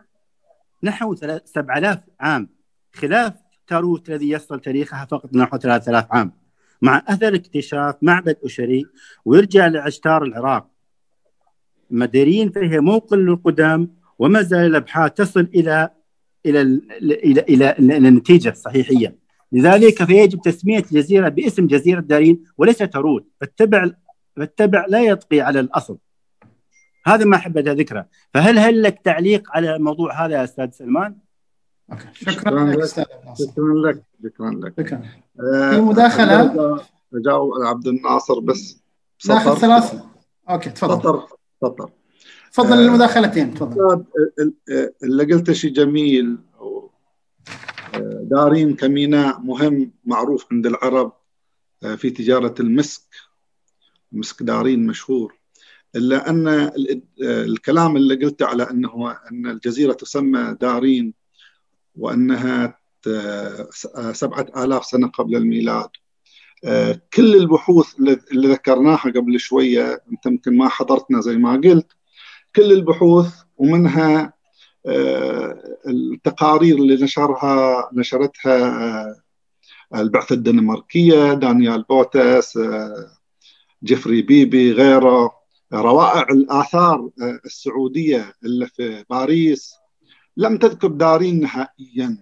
نحو 7000 عام خلاف تاروت الذي يصل تاريخها فقط نحو 3000 عام. مع أثر اكتشاف معبد اشري ويرجع لعشتار العراق. مديرين فهي موقن للقدام وما زال الأبحاث تصل إلى إلى إلى إلى, إلى النتيجة الصحيحية. لذلك فيجب تسمية الجزيرة باسم جزيرة دارين وليس تاروت. فاتبع فاتبع لا يطغي على الأصل. هذا ما احب ذكره. فهل هل لك تعليق على الموضوع هذا يا أستاذ سلمان؟ شكرا لك أستاذ شكرا لك شكرا لك شكرا في مداخله اجاوب على عبد الناصر بس ناخذ ثلاث أوكي تفضل سطر سطر تفضل آه المداخلتين تفضل اللي قلته شيء جميل دارين كميناء مهم معروف عند العرب في تجاره المسك مسك دارين مشهور الا ان الكلام اللي قلته على انه ان الجزيره تسمى دارين وأنها سبعة آلاف سنة قبل الميلاد. كل البحوث اللي ذكرناها قبل شوية أنت يمكن ما حضرتنا زي ما قلت كل البحوث ومنها التقارير اللي نشرها نشرتها البعثة الدنماركية دانيال بوتس جيفري بيبي غيره روائع الآثار السعودية اللي في باريس لم تذكر دارين نهائيا.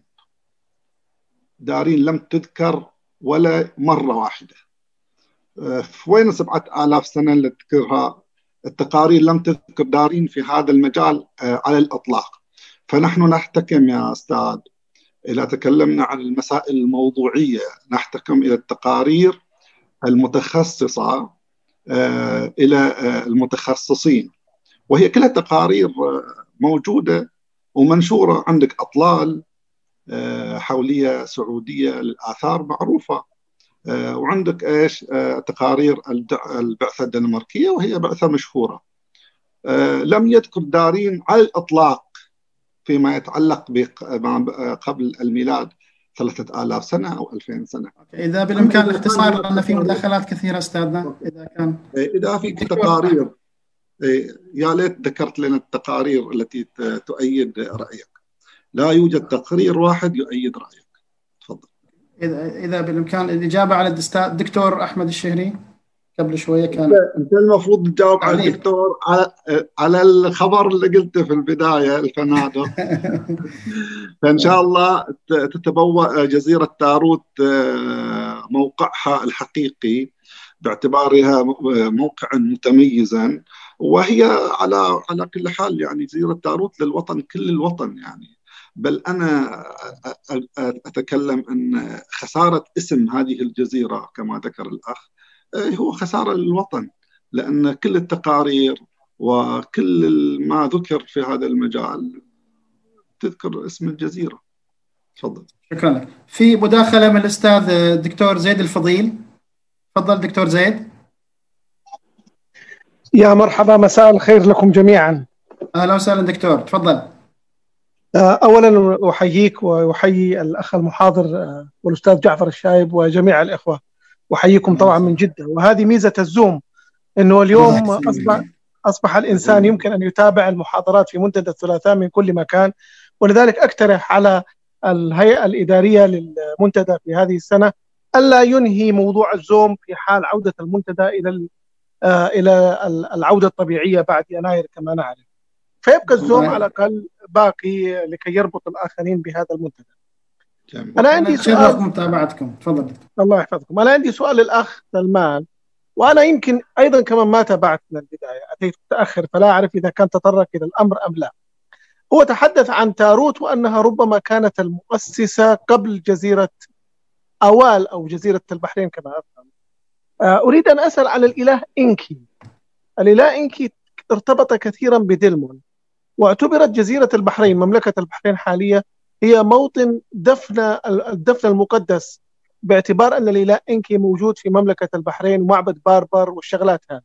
دارين لم تذكر ولا مرة واحدة. في وين سبعة آلاف سنة اللي تذكرها التقارير لم تذكر دارين في هذا المجال على الإطلاق. فنحن نحتكم يا أستاذ إذا تكلمنا عن المسائل الموضوعية. نحتكم إلى التقارير المتخصصة إلى المتخصصين. وهي كلها تقارير موجودة ومنشورة. عندك أطلال حولية سعودية للآثار معروفة. وعندك إيش؟ تقارير البعثة الدنماركية وهي بعثة مشهورة. لم يذكر دارين على الإطلاق فيما يتعلق قبل الميلاد ثلاثة آلاف سنة أو ألفين سنة. إذا بالإمكان الاختصار لأن في مداخلات كثيرة أستاذنا إذا كان. إذا في تقارير. يا ليت ذكرت لنا التقارير التي تؤيد رأيك. لا يوجد تقرير واحد يؤيد رأيك. تفضل. إذا إذا بالإمكان الإجابة على الدكتور أحمد الشهري. قبل شوية كان انت المفروض تجاوب على الدكتور على على الخبر اللي قلته في البداية الفنادق. فإن شاء الله تتبوأ جزيرة تاروت موقعها الحقيقي باعتبارها موقعا متميزا. وهي على على كل حال يعني جزيره تاروت للوطن كل الوطن يعني. بل أنا أتكلم أن خسارة اسم هذه الجزيرة كما ذكر الأخ هو خسارة للوطن لأن كل التقارير وكل ما ذكر في هذا المجال تذكر اسم الجزيرة. تفضل. شكرا. لك في مداخلة من الأستاذ الدكتور زيد الفضيل. تفضل دكتور زيد. يا مرحبا مساء الخير لكم جميعا. أهلا وسهلا دكتور تفضل. اولا أحييك وأحيي الأخ المحاضر والأستاذ جعفر الشايب وجميع الإخوة. أحييكم طبعا من جدة. وهذه ميزة الزوم إنه اليوم اصبح أصبح الإنسان يمكن أن يتابع المحاضرات في منتدى الثلاثاء من كل مكان ولذلك أقترح على الهيئة الإدارية للمنتدى في هذه السنة ألا ينهي موضوع الزوم في حال عودة المنتدى إلى إلى العودة الطبيعية بعد يناير كما نعرف فيبقى الزوم على الأقل باقي لكي يربط الآخرين بهذا المنتدى. أنا عندي سؤال. متابعتكم. تفضل. الله يحفظكم. أنا عندي سؤال للأخ سلمان وأنا يمكن أيضا كمان ما تابعت من البداية أتيت متأخر فلا أعرف إذا كان تطرق إلى الأمر أم لا. هو تحدث عن تاروت وأنها ربما كانت المؤسسة قبل جزيرة أوال أو جزيرة البحرين كما أفهم. أريد أن أسأل على الإله إنكي الإله إنكي ارتبط كثيرا بدلمون واعتبرت جزيرة البحرين مملكة البحرين حاليا هي موطن دفن الدفن المقدس باعتبار أن الإله إنكي موجود في مملكة البحرين ومعبد باربر والشغلات هذه.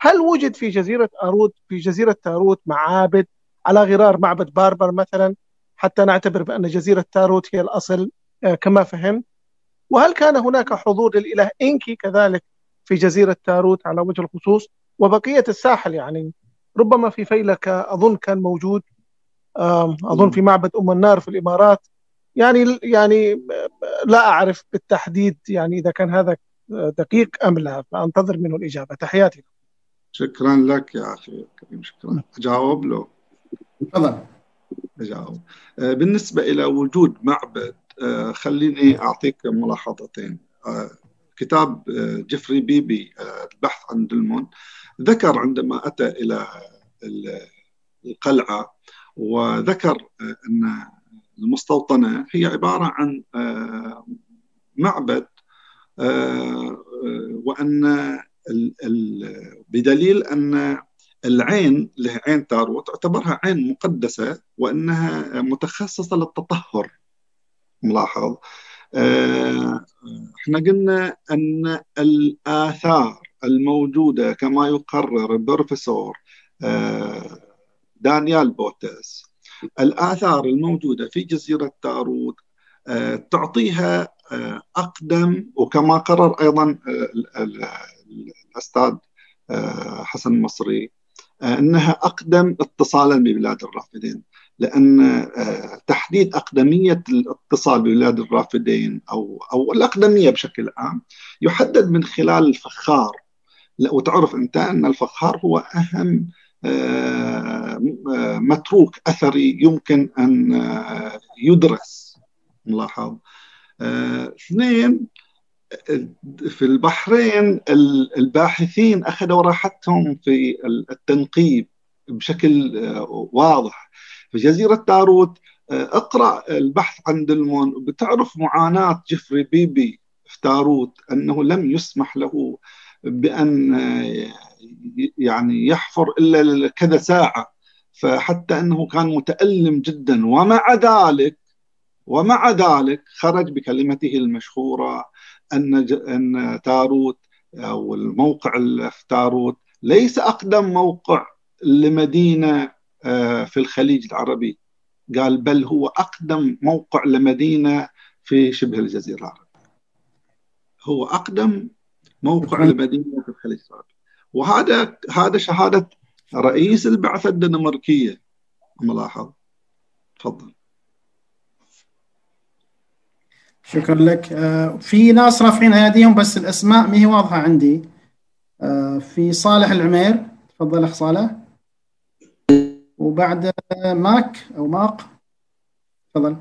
هل وجد في جزيرة اروت في جزيرة تاروت معابد على غرار معبد باربر مثلا حتى نعتبر بأن جزيرة تاروت هي الأصل كما فهمت؟ وهل كان هناك حضور للإله إنكي كذلك في جزيرة تاروت على وجه الخصوص؟ وبقية الساحل يعني ربما في فيلكة أظن كان موجود أظن في معبد أم النار في الإمارات. يعني يعني لا أعرف بالتحديد يعني إذا كان هذا دقيق أم لا فأنتظر منه الإجابة. تحياتي. شكرا لك يا أخي كريم شكرا. أجاوب له؟ تفضل. أجاوب. بالنسبة إلى وجود معبد خليني أعطيك ملاحظتين. كتاب جيفري بيبي البحث عن دلمون. ذكر عندما أتى إلى القلعة وذكر أن المستوطنة هي عبارة عن معبد وأن بدليل أن العين اللي هي عين تاروت تعتبرها عين مقدسة وأنها متخصصة للتطهر. ملاحظ. إحنا قلنا أن الآثار الموجودة كما يقرر البروفيسور آه، دانيال بوتس الآثار الموجودة في جزيرة تاروت آه، تعطيها آه، أقدم وكما قرر أيضا الأستاذ حسن المصري أنها أقدم اتصالا ببلاد الرافدين. لأن تحديد أقدمية الاتصال ببلاد الرافدين أو أو الأقدمية بشكل عام يحدد من خلال الفخار. وتعرف أنت أن الفخار هو أهم آه، متروك أثري يمكن أن آه، يدرس. ملاحظ آه، اثنين في البحرين الباحثين أخذوا راحتهم في التنقيب بشكل واضح. في جزيرة تاروت اقرأ البحث عن دلمون بتعرف معاناة جيفري بيبي في تاروت أنه لم يسمح له بأن يعني يحفر إلا كذا ساعة فحتى أنه كان متألم جدا. ومع ذلك ومع ذلك خرج بكلمته المشهورة أن أن تاروت أو الموقع في تاروت ليس أقدم موقع لمدينة آه، في الخليج العربي. قال بل هو أقدم موقع لمدينة في شبه الجزيرة العربية. هو أقدم موقع لمدينة في الخليج العربي. وهذا هذا شهادة رئيس البعثة الدنماركية. ملاحظ تفضل. شكرا لك. آه، في ناس رافعين أيديهم بس الأسماء ما هي واضحة عندي. آه، في صالح العمير. تفضل أخ صالح. وبعد ماك أو ماق. تفضل.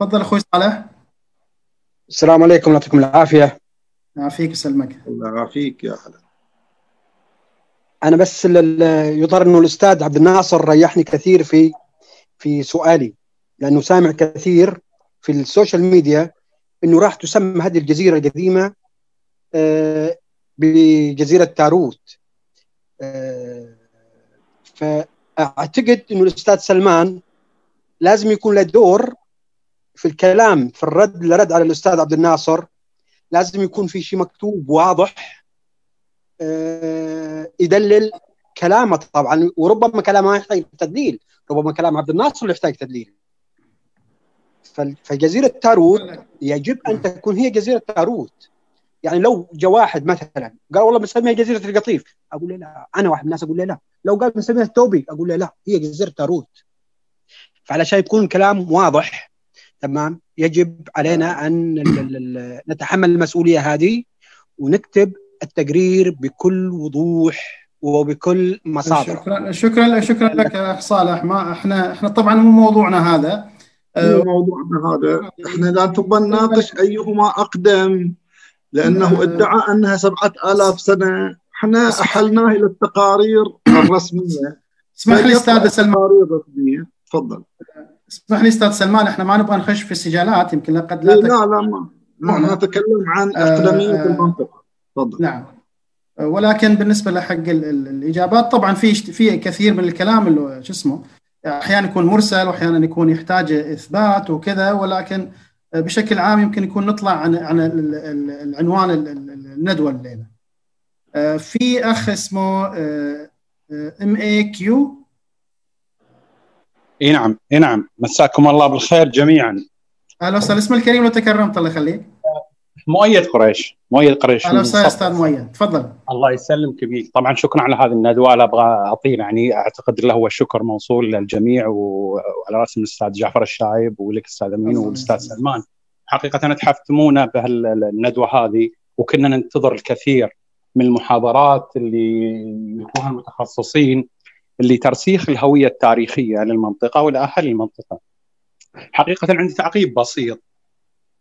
تفضل أخوي صالح. السلام عليكم يعطيكم العافية. يعافيك ويسلمك الله يعافيك يا هلا أنا بس يظهر إنه الأستاذ عبد الناصر ريحني كثير في في سؤالي لأنه سامع كثير في ال social media إنه راح تسمى هذه الجزيرة القديمة آه، بجزيرة تاروت. فأعتقد إنه الأستاذ سلمان لازم يكون له دور في الكلام في الرد اللي رد على الأستاذ عبد الناصر. لازم يكون في شيء مكتوب واضح آه، يدلل كلامه طبعا. وربما كلامه يحتاج تدليل ربما كلام عبد الناصر اللي يحتاج تدليل. فجزيرة تاروت يجب أن تكون هي جزيرة تاروت. يعني لو جاء واحد مثلا قال والله بنسميها جزيرة القطيف أقول له لا أنا واحد من الناس أقول له لا. لو قال بنسميها التوبي أقول له لا هي جزيرة تاروت. فعلشان يكون الكلام واضح تمام يجب علينا أن نتحمل المسؤولية هذه ونكتب التقرير بكل وضوح وبكل مصادر. شكرا شكرا شكرا لك أخ صالح. ما إحنا إحنا طبعا مو موضوعنا هذا. مو موضوعنا هذا. إحنا لا تبغى نناقش أيهما أقدم. لأنه ادعى أنها سبعة آلاف سنة. إحنا أحلناه إلى التقارير الرسمية. اسمح لي أستاذ سلمان. تفضل. اسمح لي أستاذ سلمان إحنا ما نبغى نخش في السجالات يمكن قد لا لا لا ما نحن نتكلم عن اقدميه آه المنطقة. تفضل. نعم. ولكن بالنسبة لحق الإجابات طبعا في في كثير من الكلام اللي شو اسمه أحيانا يكون مرسل واحيانا يكون يحتاج إثبات وكذا ولكن بشكل عام يمكن يكون نطلع عن عن العنوان الندوة الليلة. آه، في أخ اسمه MAQ إي نعم إي نعم. مساكم الله بالخير جميعا. أهلا وسهلا. اسم الكريم لو تكرمت الله يخليك. مؤيد قريش مؤيد قريش أهلا وسهلا أستاذ مؤيد. تفضل. الله يسلمك بيك. طبعا شكرا على هذه الندوة. لا أبغى اعطيه يعني أعتقد له هو الشكر موصول للجميع وعلى راس الأستاذ جعفر الشايب ولك أستاذ أمين والأستاذ سلمان. حقيقة تحفتمونا بهالندوة هذه وكنا ننتظر الكثير من المحاضرات اللي يكونها المتخصصين اللي ترسيخ الهوية التاريخية للمنطقة ولاهل المنطقة. حقيقة عندي تعقيب بسيط.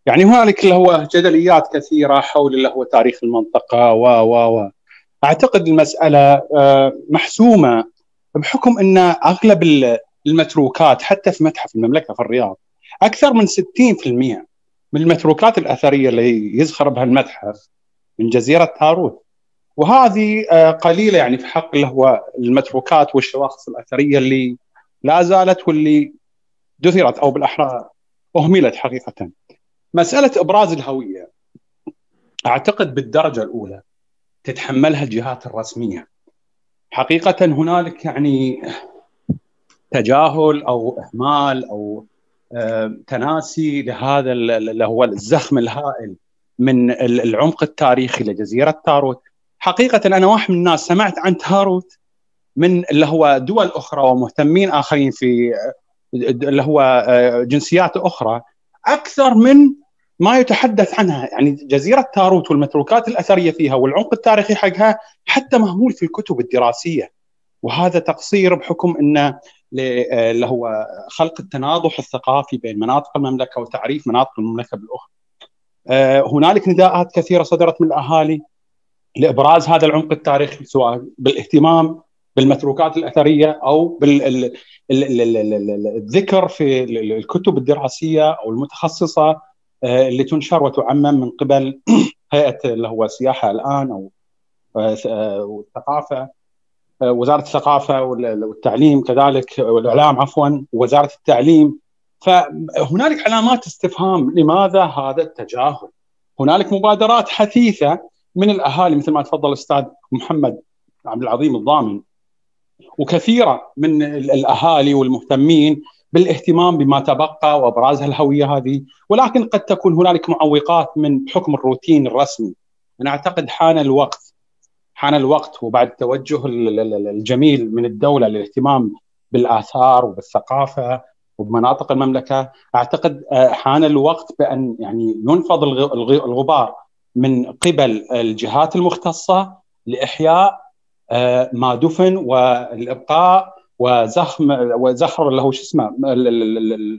يعني هنالك اللي هو جدليات كثيرة حول اللي هو تاريخ المنطقة و و و أعتقد المسألة آه، محسومة بحكم إن أغلب المتروكات حتى في متحف المملكة في الرياض أكثر من 60% من المتروكات الأثرية اللي يزخر بها المتحف من جزيرة تاروت وهذه آه، قليلة يعني في حق اللي هو المتروكات والشواخص الأثرية اللي لا زالت واللي دثرت أو بالأحرى أهملت حقيقة. مسألة إبراز الهوية أعتقد بالدرجة الأولى تتحملها الجهات الرسمية. حقيقة هنالك يعني تجاهل أو إهمال أو آه، تناسي لهذا اللي هو الزخم الهائل من العمق التاريخي لجزيرة تاروت. حقيقة أنا واحد من الناس سمعت عن تاروت من اللي هو دول أخرى ومهتمين آخرين في اللي هو آه، جنسيات أخرى. أكثر من ما يتحدث عنها يعني جزيرة تاروت والمتروكات الأثرية فيها والعمق التاريخي حقها حتى مهمول في الكتب الدراسية وهذا تقصير بحكم انه آه، اللي هو خلق التناضح الثقافي بين مناطق المملكة وتعريف مناطق المملكة بالأخرى. آه، هنالك نداءات كثيرة صدرت من الأهالي لإبراز هذا العمق التاريخي سواء بالاهتمام بالمتروكات الأثرية أو بالذكر في الكتب الدراسية أو المتخصصة آه، اللي تنشر وتعمم من قبل هيئة اللي هو السياحة الآن أو الثقافه وزارة الثقافة والتعليم كذلك والإعلام عفوا وزارة التعليم فهنالك علامات استفهام لماذا هذا التجاهل؟ هنالك مبادرات حثيثة من الأهالي مثل ما تفضل الاستاذ محمد عبد العظيم الضامن وكثيرة من الأهالي والمهتمين بالاهتمام بما تبقى وابراز الهوية هذه. ولكن قد تكون هنالك معوقات من حكم الروتين الرسمي. أنا أعتقد حان الوقت حان الوقت وبعد التوجه الجميل من الدولة للاهتمام بالآثار وبالثقافة وبمناطق المملكة. أعتقد آه، حان الوقت بأن يعني ينفض الغبار من قبل الجهات المختصة لإحياء ما دفن والإبقاء وزخم وزخر هو شو اسمه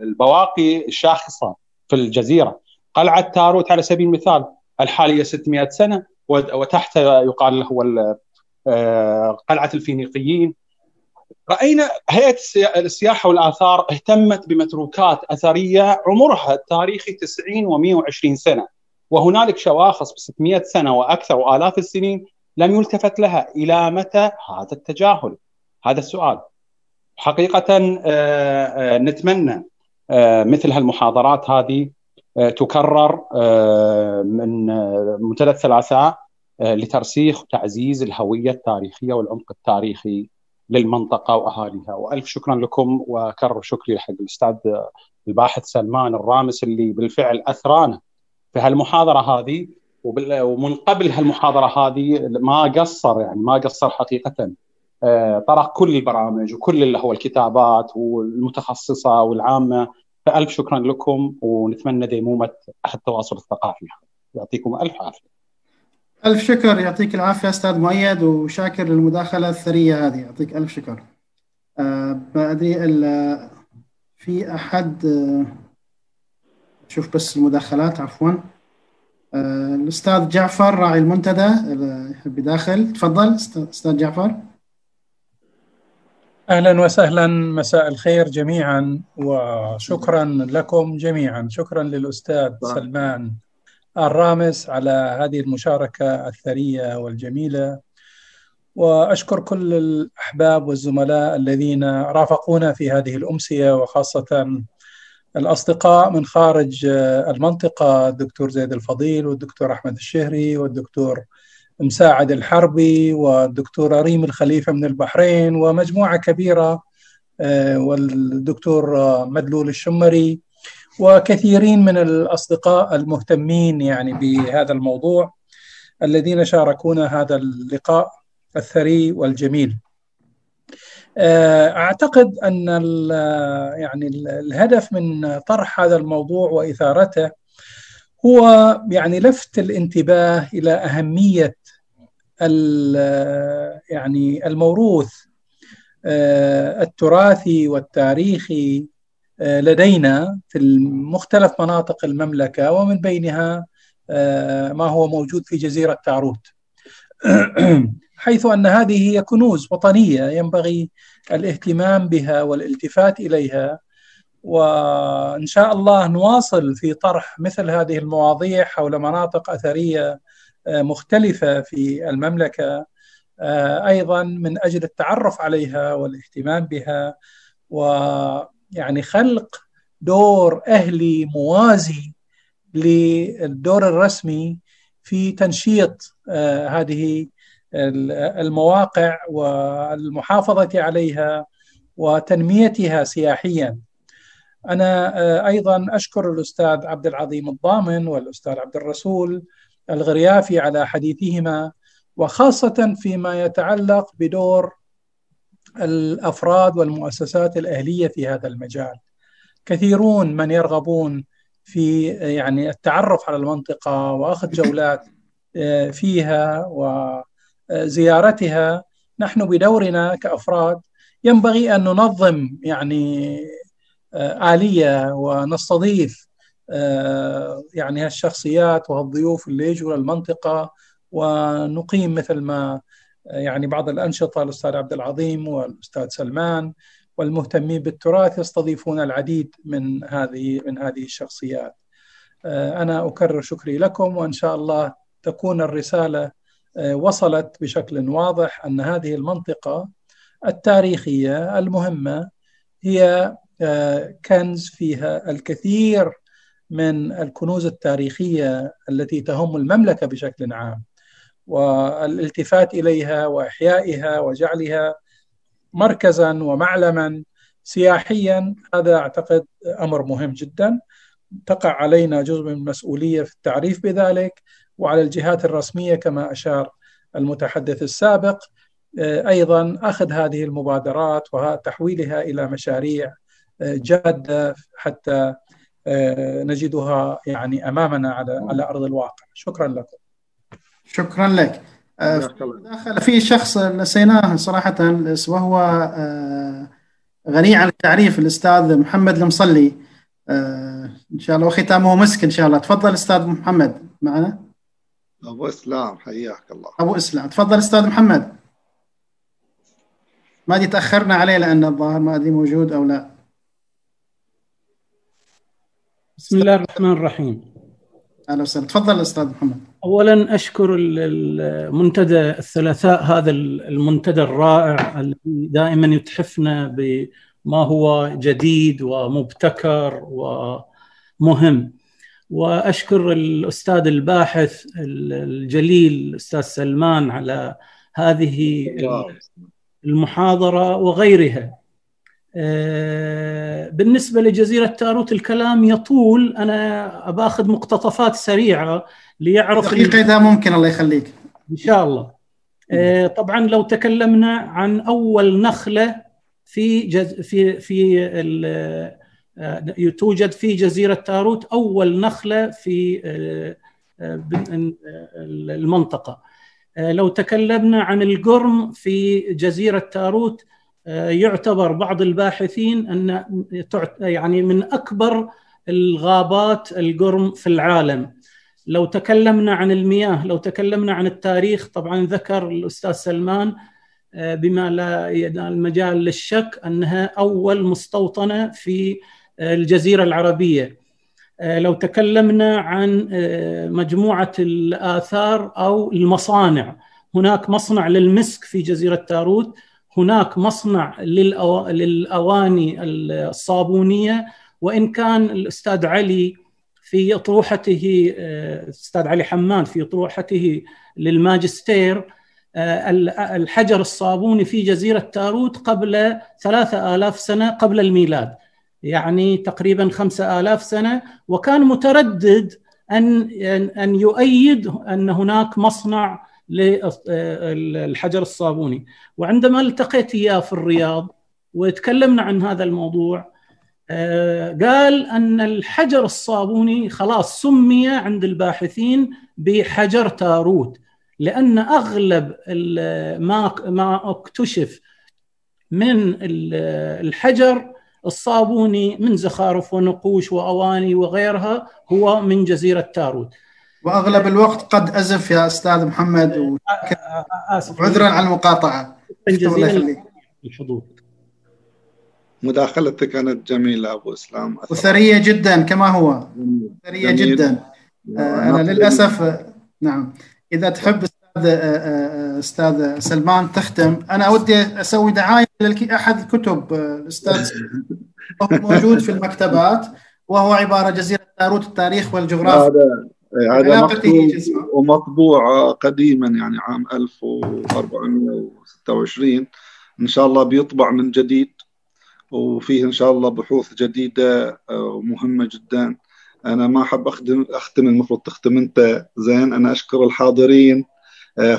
البواقي الشاخصة في الجزيرة. قلعة تاروت على سبيل المثال الحالية 600 سنة وتحت يقال له آه، قلعة الفينيقيين. رأينا هيئة السياحة والآثار اهتمت بمتروكات أثرية عمرها التاريخي 90 و120 سنة. وهنالك شواخص ب 600 سنة وأكثر وآلاف السنين لم يلتفت لها إلى متى هذا التجاهل؟ هذا السؤال. حقيقة آه، آه، نتمنى مثل هالمحاضرات هذه تكرر من منتدى الثلاثاء لترسيخ وتعزيز الهوية التاريخية والعمق التاريخي للمنطقة وأهاليها وألف شكرا لكم وكرر شكري حق الأستاذ الباحث سلمان الرامس اللي بالفعل اثرانا في هالمحاضرة هذه ومن قبل هالمحاضرة هذه ما قصر يعني ما قصر حقيقة. آه، طرق كل البرامج وكل اللي هو الكتابات والمتخصصة والعامة. فألف شكرا لكم ونتمنى ديمومة التواصل الثقافي. يعطيكم ألف عافية. ألف شكر يعطيك العافية أستاذ مؤيد وشاكر للمداخلة الثرية هذه. يعطيك ألف شكر. أه ما أدري في أحد أه شوف بس المداخلات عفوا. أه الأستاذ جعفر راعي المنتدى يحب تفضل أستاذ جعفر. أهلا وسهلا مساء الخير جميعا وشكرا لكم جميعا. شكرا للأستاذ سلمان الرامس على هذه المشاركة الثرية والجميلة. وأشكر كل الأحباب والزملاء الذين رافقونا في هذه الأمسية وخاصة الأصدقاء من خارج المنطقة الدكتور زيد الفضيل والدكتور أحمد الشهري والدكتور مساعد الحربي والدكتور ريم الخليفة من البحرين ومجموعة كبيرة آه، والدكتور مدلول الشمري وكثيرين من الأصدقاء المهتمين يعني بهذا الموضوع الذين شاركونا هذا اللقاء الثري والجميل. آه، أعتقد أن يعني الهدف من طرح هذا الموضوع وإثارته هو يعني لفت الانتباه إلى أهمية يعني الموروث آه، التراثي والتاريخي آه، لدينا في مختلف مناطق المملكة ومن بينها ما هو موجود في جزيرة تاروت. حيث أن هذه هي كنوز وطنية ينبغي الاهتمام بها والالتفات إليها. وإن شاء الله نواصل في طرح مثل هذه المواضيع حول مناطق أثرية آه، مختلفة في المملكة أيضا من أجل التعرف عليها والاهتمام بها. و يعني خلق دور أهلي موازي للدور الرسمي في تنشيط هذه المواقع والمحافظة عليها وتنميتها سياحيا. أنا أيضا أشكر الأستاذ عبد العظيم الضامن والأستاذ عبد الرسول الغريافي على حديثهما وخاصة فيما يتعلق بدور الأفراد والمؤسسات الأهلية في هذا المجال. كثيرون من يرغبون في يعني التعرف على المنطقة وأخذ جولات فيها وزيارتها نحن بدورنا كأفراد ينبغي أن ننظم يعني آلية ونستضيف يعني هالشخصيات وهالضيوف اللي يجوا للمنطقه ونقيم مثل ما يعني بعض الأنشطة الأستاذ عبد العظيم والأستاذ سلمان والمهتمين بالتراث يستضيفون العديد من هذه من هذه الشخصيات. أنا أكرر شكري لكم وإن شاء الله تكون الرسالة وصلت بشكل واضح أن هذه المنطقة التاريخية المهمة هي كنز فيها الكثير من الكنوز التاريخية التي تهم المملكة بشكل عام والالتفات إليها وإحيائها وجعلها مركزا ومعلما. سياحيا هذا أعتقد أمر مهم جدا. تقع علينا جزء من المسؤولية في التعريف بذلك. وعلى الجهات الرسمية كما أشار المتحدث السابق أيضا أخذ هذه المبادرات وتحويلها إلى مشاريع جادة حتى نجدها يعني أمامنا على على أرض الواقع. شكرا لكم. شكرا لك. داخل في شخص نسيناه صراحة وهو غني عن التعريف الأستاذ محمد المصلي. إن شاء الله وختامه مسك إن شاء الله. تفضل أستاذ محمد معنا؟ أبو إسلام حياك الله. أبو إسلام. تفضل أستاذ محمد. ما دي تأخرنا عليه لأن الظاهر ما دي موجود أو لا. بسم الله الرحمن الرحيم. أهلا وسهلا. تفضل أستاذ محمد. اولا أشكر المنتدى الثلاثاء هذا المنتدى الرائع الذي دائما يتحفنا بما هو جديد ومبتكر ومهم. وأشكر الأستاذ الباحث الجليل الأستاذ سلمان على هذه المحاضرة وغيرها. بالنسبة لجزيرة تاروت الكلام يطول. أنا باخذ مقتطفات سريعة ليعرف دقيقة إذا ممكن الله يخليك. إن شاء الله. طبعا لو تكلمنا عن أول نخلة في جز في في توجد في جزيرة تاروت أول نخلة في المنطقة. لو تكلمنا عن القرم في جزيرة تاروت يعتبر بعض الباحثين أن يعني من أكبر الغابات القرم في العالم. لو تكلمنا عن المياه لو تكلمنا عن التاريخ طبعا ذكر الأستاذ سلمان بما لا المجال للشك أنها أول مستوطنة في الجزيرة العربية. لو تكلمنا عن مجموعة الآثار أو المصانع. هناك مصنع للمسك في جزيرة تاروت. هناك مصنع. للأواني الصابونية. وإن كان الأستاذ علي في اطروحته الاستاذ علي حمان في اطروحته للماجستير الحجر الصابوني في جزيرة تاروت قبل ثلاثة آلاف سنة قبل الميلاد. يعني تقريبا خمسة آلاف سنة وكان متردد ان ان يؤيد أن هناك مصنع للحجر الصابوني. وعندما التقيت إياه في الرياض وتكلمنا عن هذا الموضوع قال أن الحجر الصابوني خلاص سمي عند الباحثين بحجر تاروت لأن أغلب ما ما اكتشف من الحجر الصابوني من زخارف ونقوش وأواني وغيرها هو من جزيرة تاروت. وأغلب الوقت قد أزف يا أستاذ محمد و... آسف. عذرا على المقاطعة. الحضور. مداخلتك كانت جميلة أبو إسلام. وثرية جدا كما هو. ثرية جدا. أنا للأسف نعم. إذا تحب أستاذ أستاذ سلمان تختم. أنا ودي أسوي دعاية لاحد الكتب الأستاذ موجود في المكتبات وهو عبارة جزيرة تاروت التاريخ والجغرافيا. هذا مكتوب ومطبوع قديما يعني عام 1426 إن شاء الله بيطبع من جديد وفيه إن شاء الله بحوث جديدة ومهمة جدا. أنا ما أحب اختم أختم المفروض تختم أنت زين. أنا أشكر الحاضرين.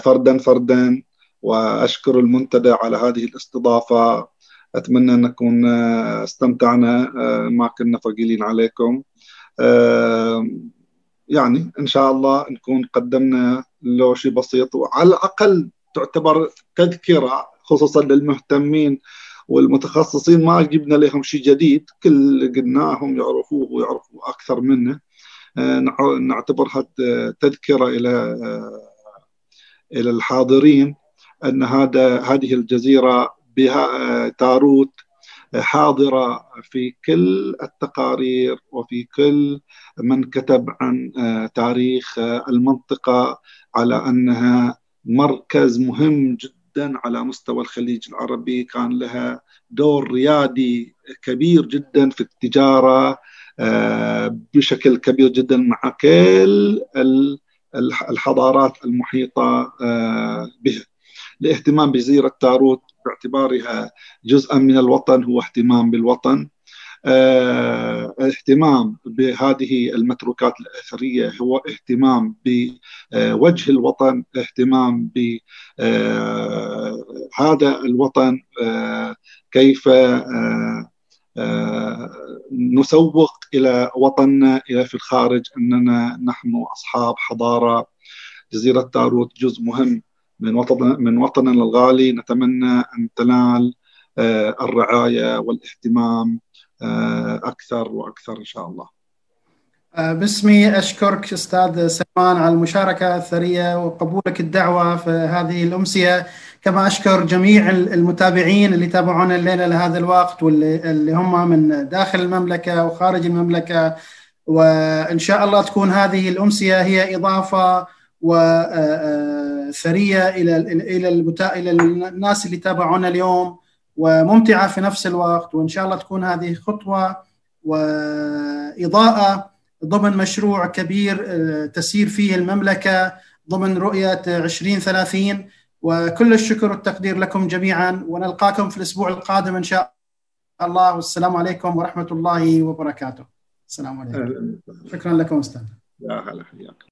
فردا فردا وأشكر المنتدى على هذه الاستضافة. أتمنى أن نكون استمتعنا ما كنا ثقيلين عليكم. يعني إن شاء الله نكون قدمنا لو شيء بسيط وعلى الأقل تعتبر تذكرة خصوصا للمهتمين والمتخصصين. ما جبنا لهم شيء جديد كل قلناهم يعرفوه ويعرفوا أكثر منه. نعتبرها تذكرة إلى إلى الحاضرين أن هذا هذه الجزيرة بها تاروت حاضرة في كل التقارير وفي كل من كتب عن تاريخ المنطقة على أنها مركز مهم جدا على مستوى الخليج العربي. كان لها دور ريادي كبير جدا في التجارة بشكل كبير جدا مع كل الحضارات المحيطة بها. الاهتمام بجزيرة تاروت باعتبارها جزءا من الوطن هو اهتمام بالوطن آه اهتمام بهذه المتروكات الأثرية هو اهتمام بوجه الوطن اهتمام بهذا آه الوطن كيف نسوق إلى وطننا إلى في الخارج أننا نحن أصحاب حضارة. جزيرة تاروت جزء مهم من وطن من وطننا الغالي. نتمنى أن تنال الرعاية والاهتمام أكثر وأكثر إن شاء الله. باسمي أشكرك أستاذ سلمان على المشاركة الثرية وقبولك الدعوة في هذه الأمسية. كما أشكر جميع المتابعين اللي تابعونا الليلة لهذا الوقت واللي اللي هم من داخل المملكة وخارج المملكة. وإن شاء الله تكون هذه الأمسية هي إضافة وثريه إلى إلى إلى الناس اللي تابعونا اليوم وممتعة في نفس الوقت. وإن شاء الله تكون هذه خطوة وإضاءة ضمن مشروع كبير تسير فيه المملكة ضمن رؤية 2030 وكل الشكر والتقدير لكم جميعا ونلقاكم في الأسبوع القادم إن شاء الله والسلام عليكم ورحمة الله وبركاته. السلام عليكم. شكرا لكم أستاذ. يا هلا حياك.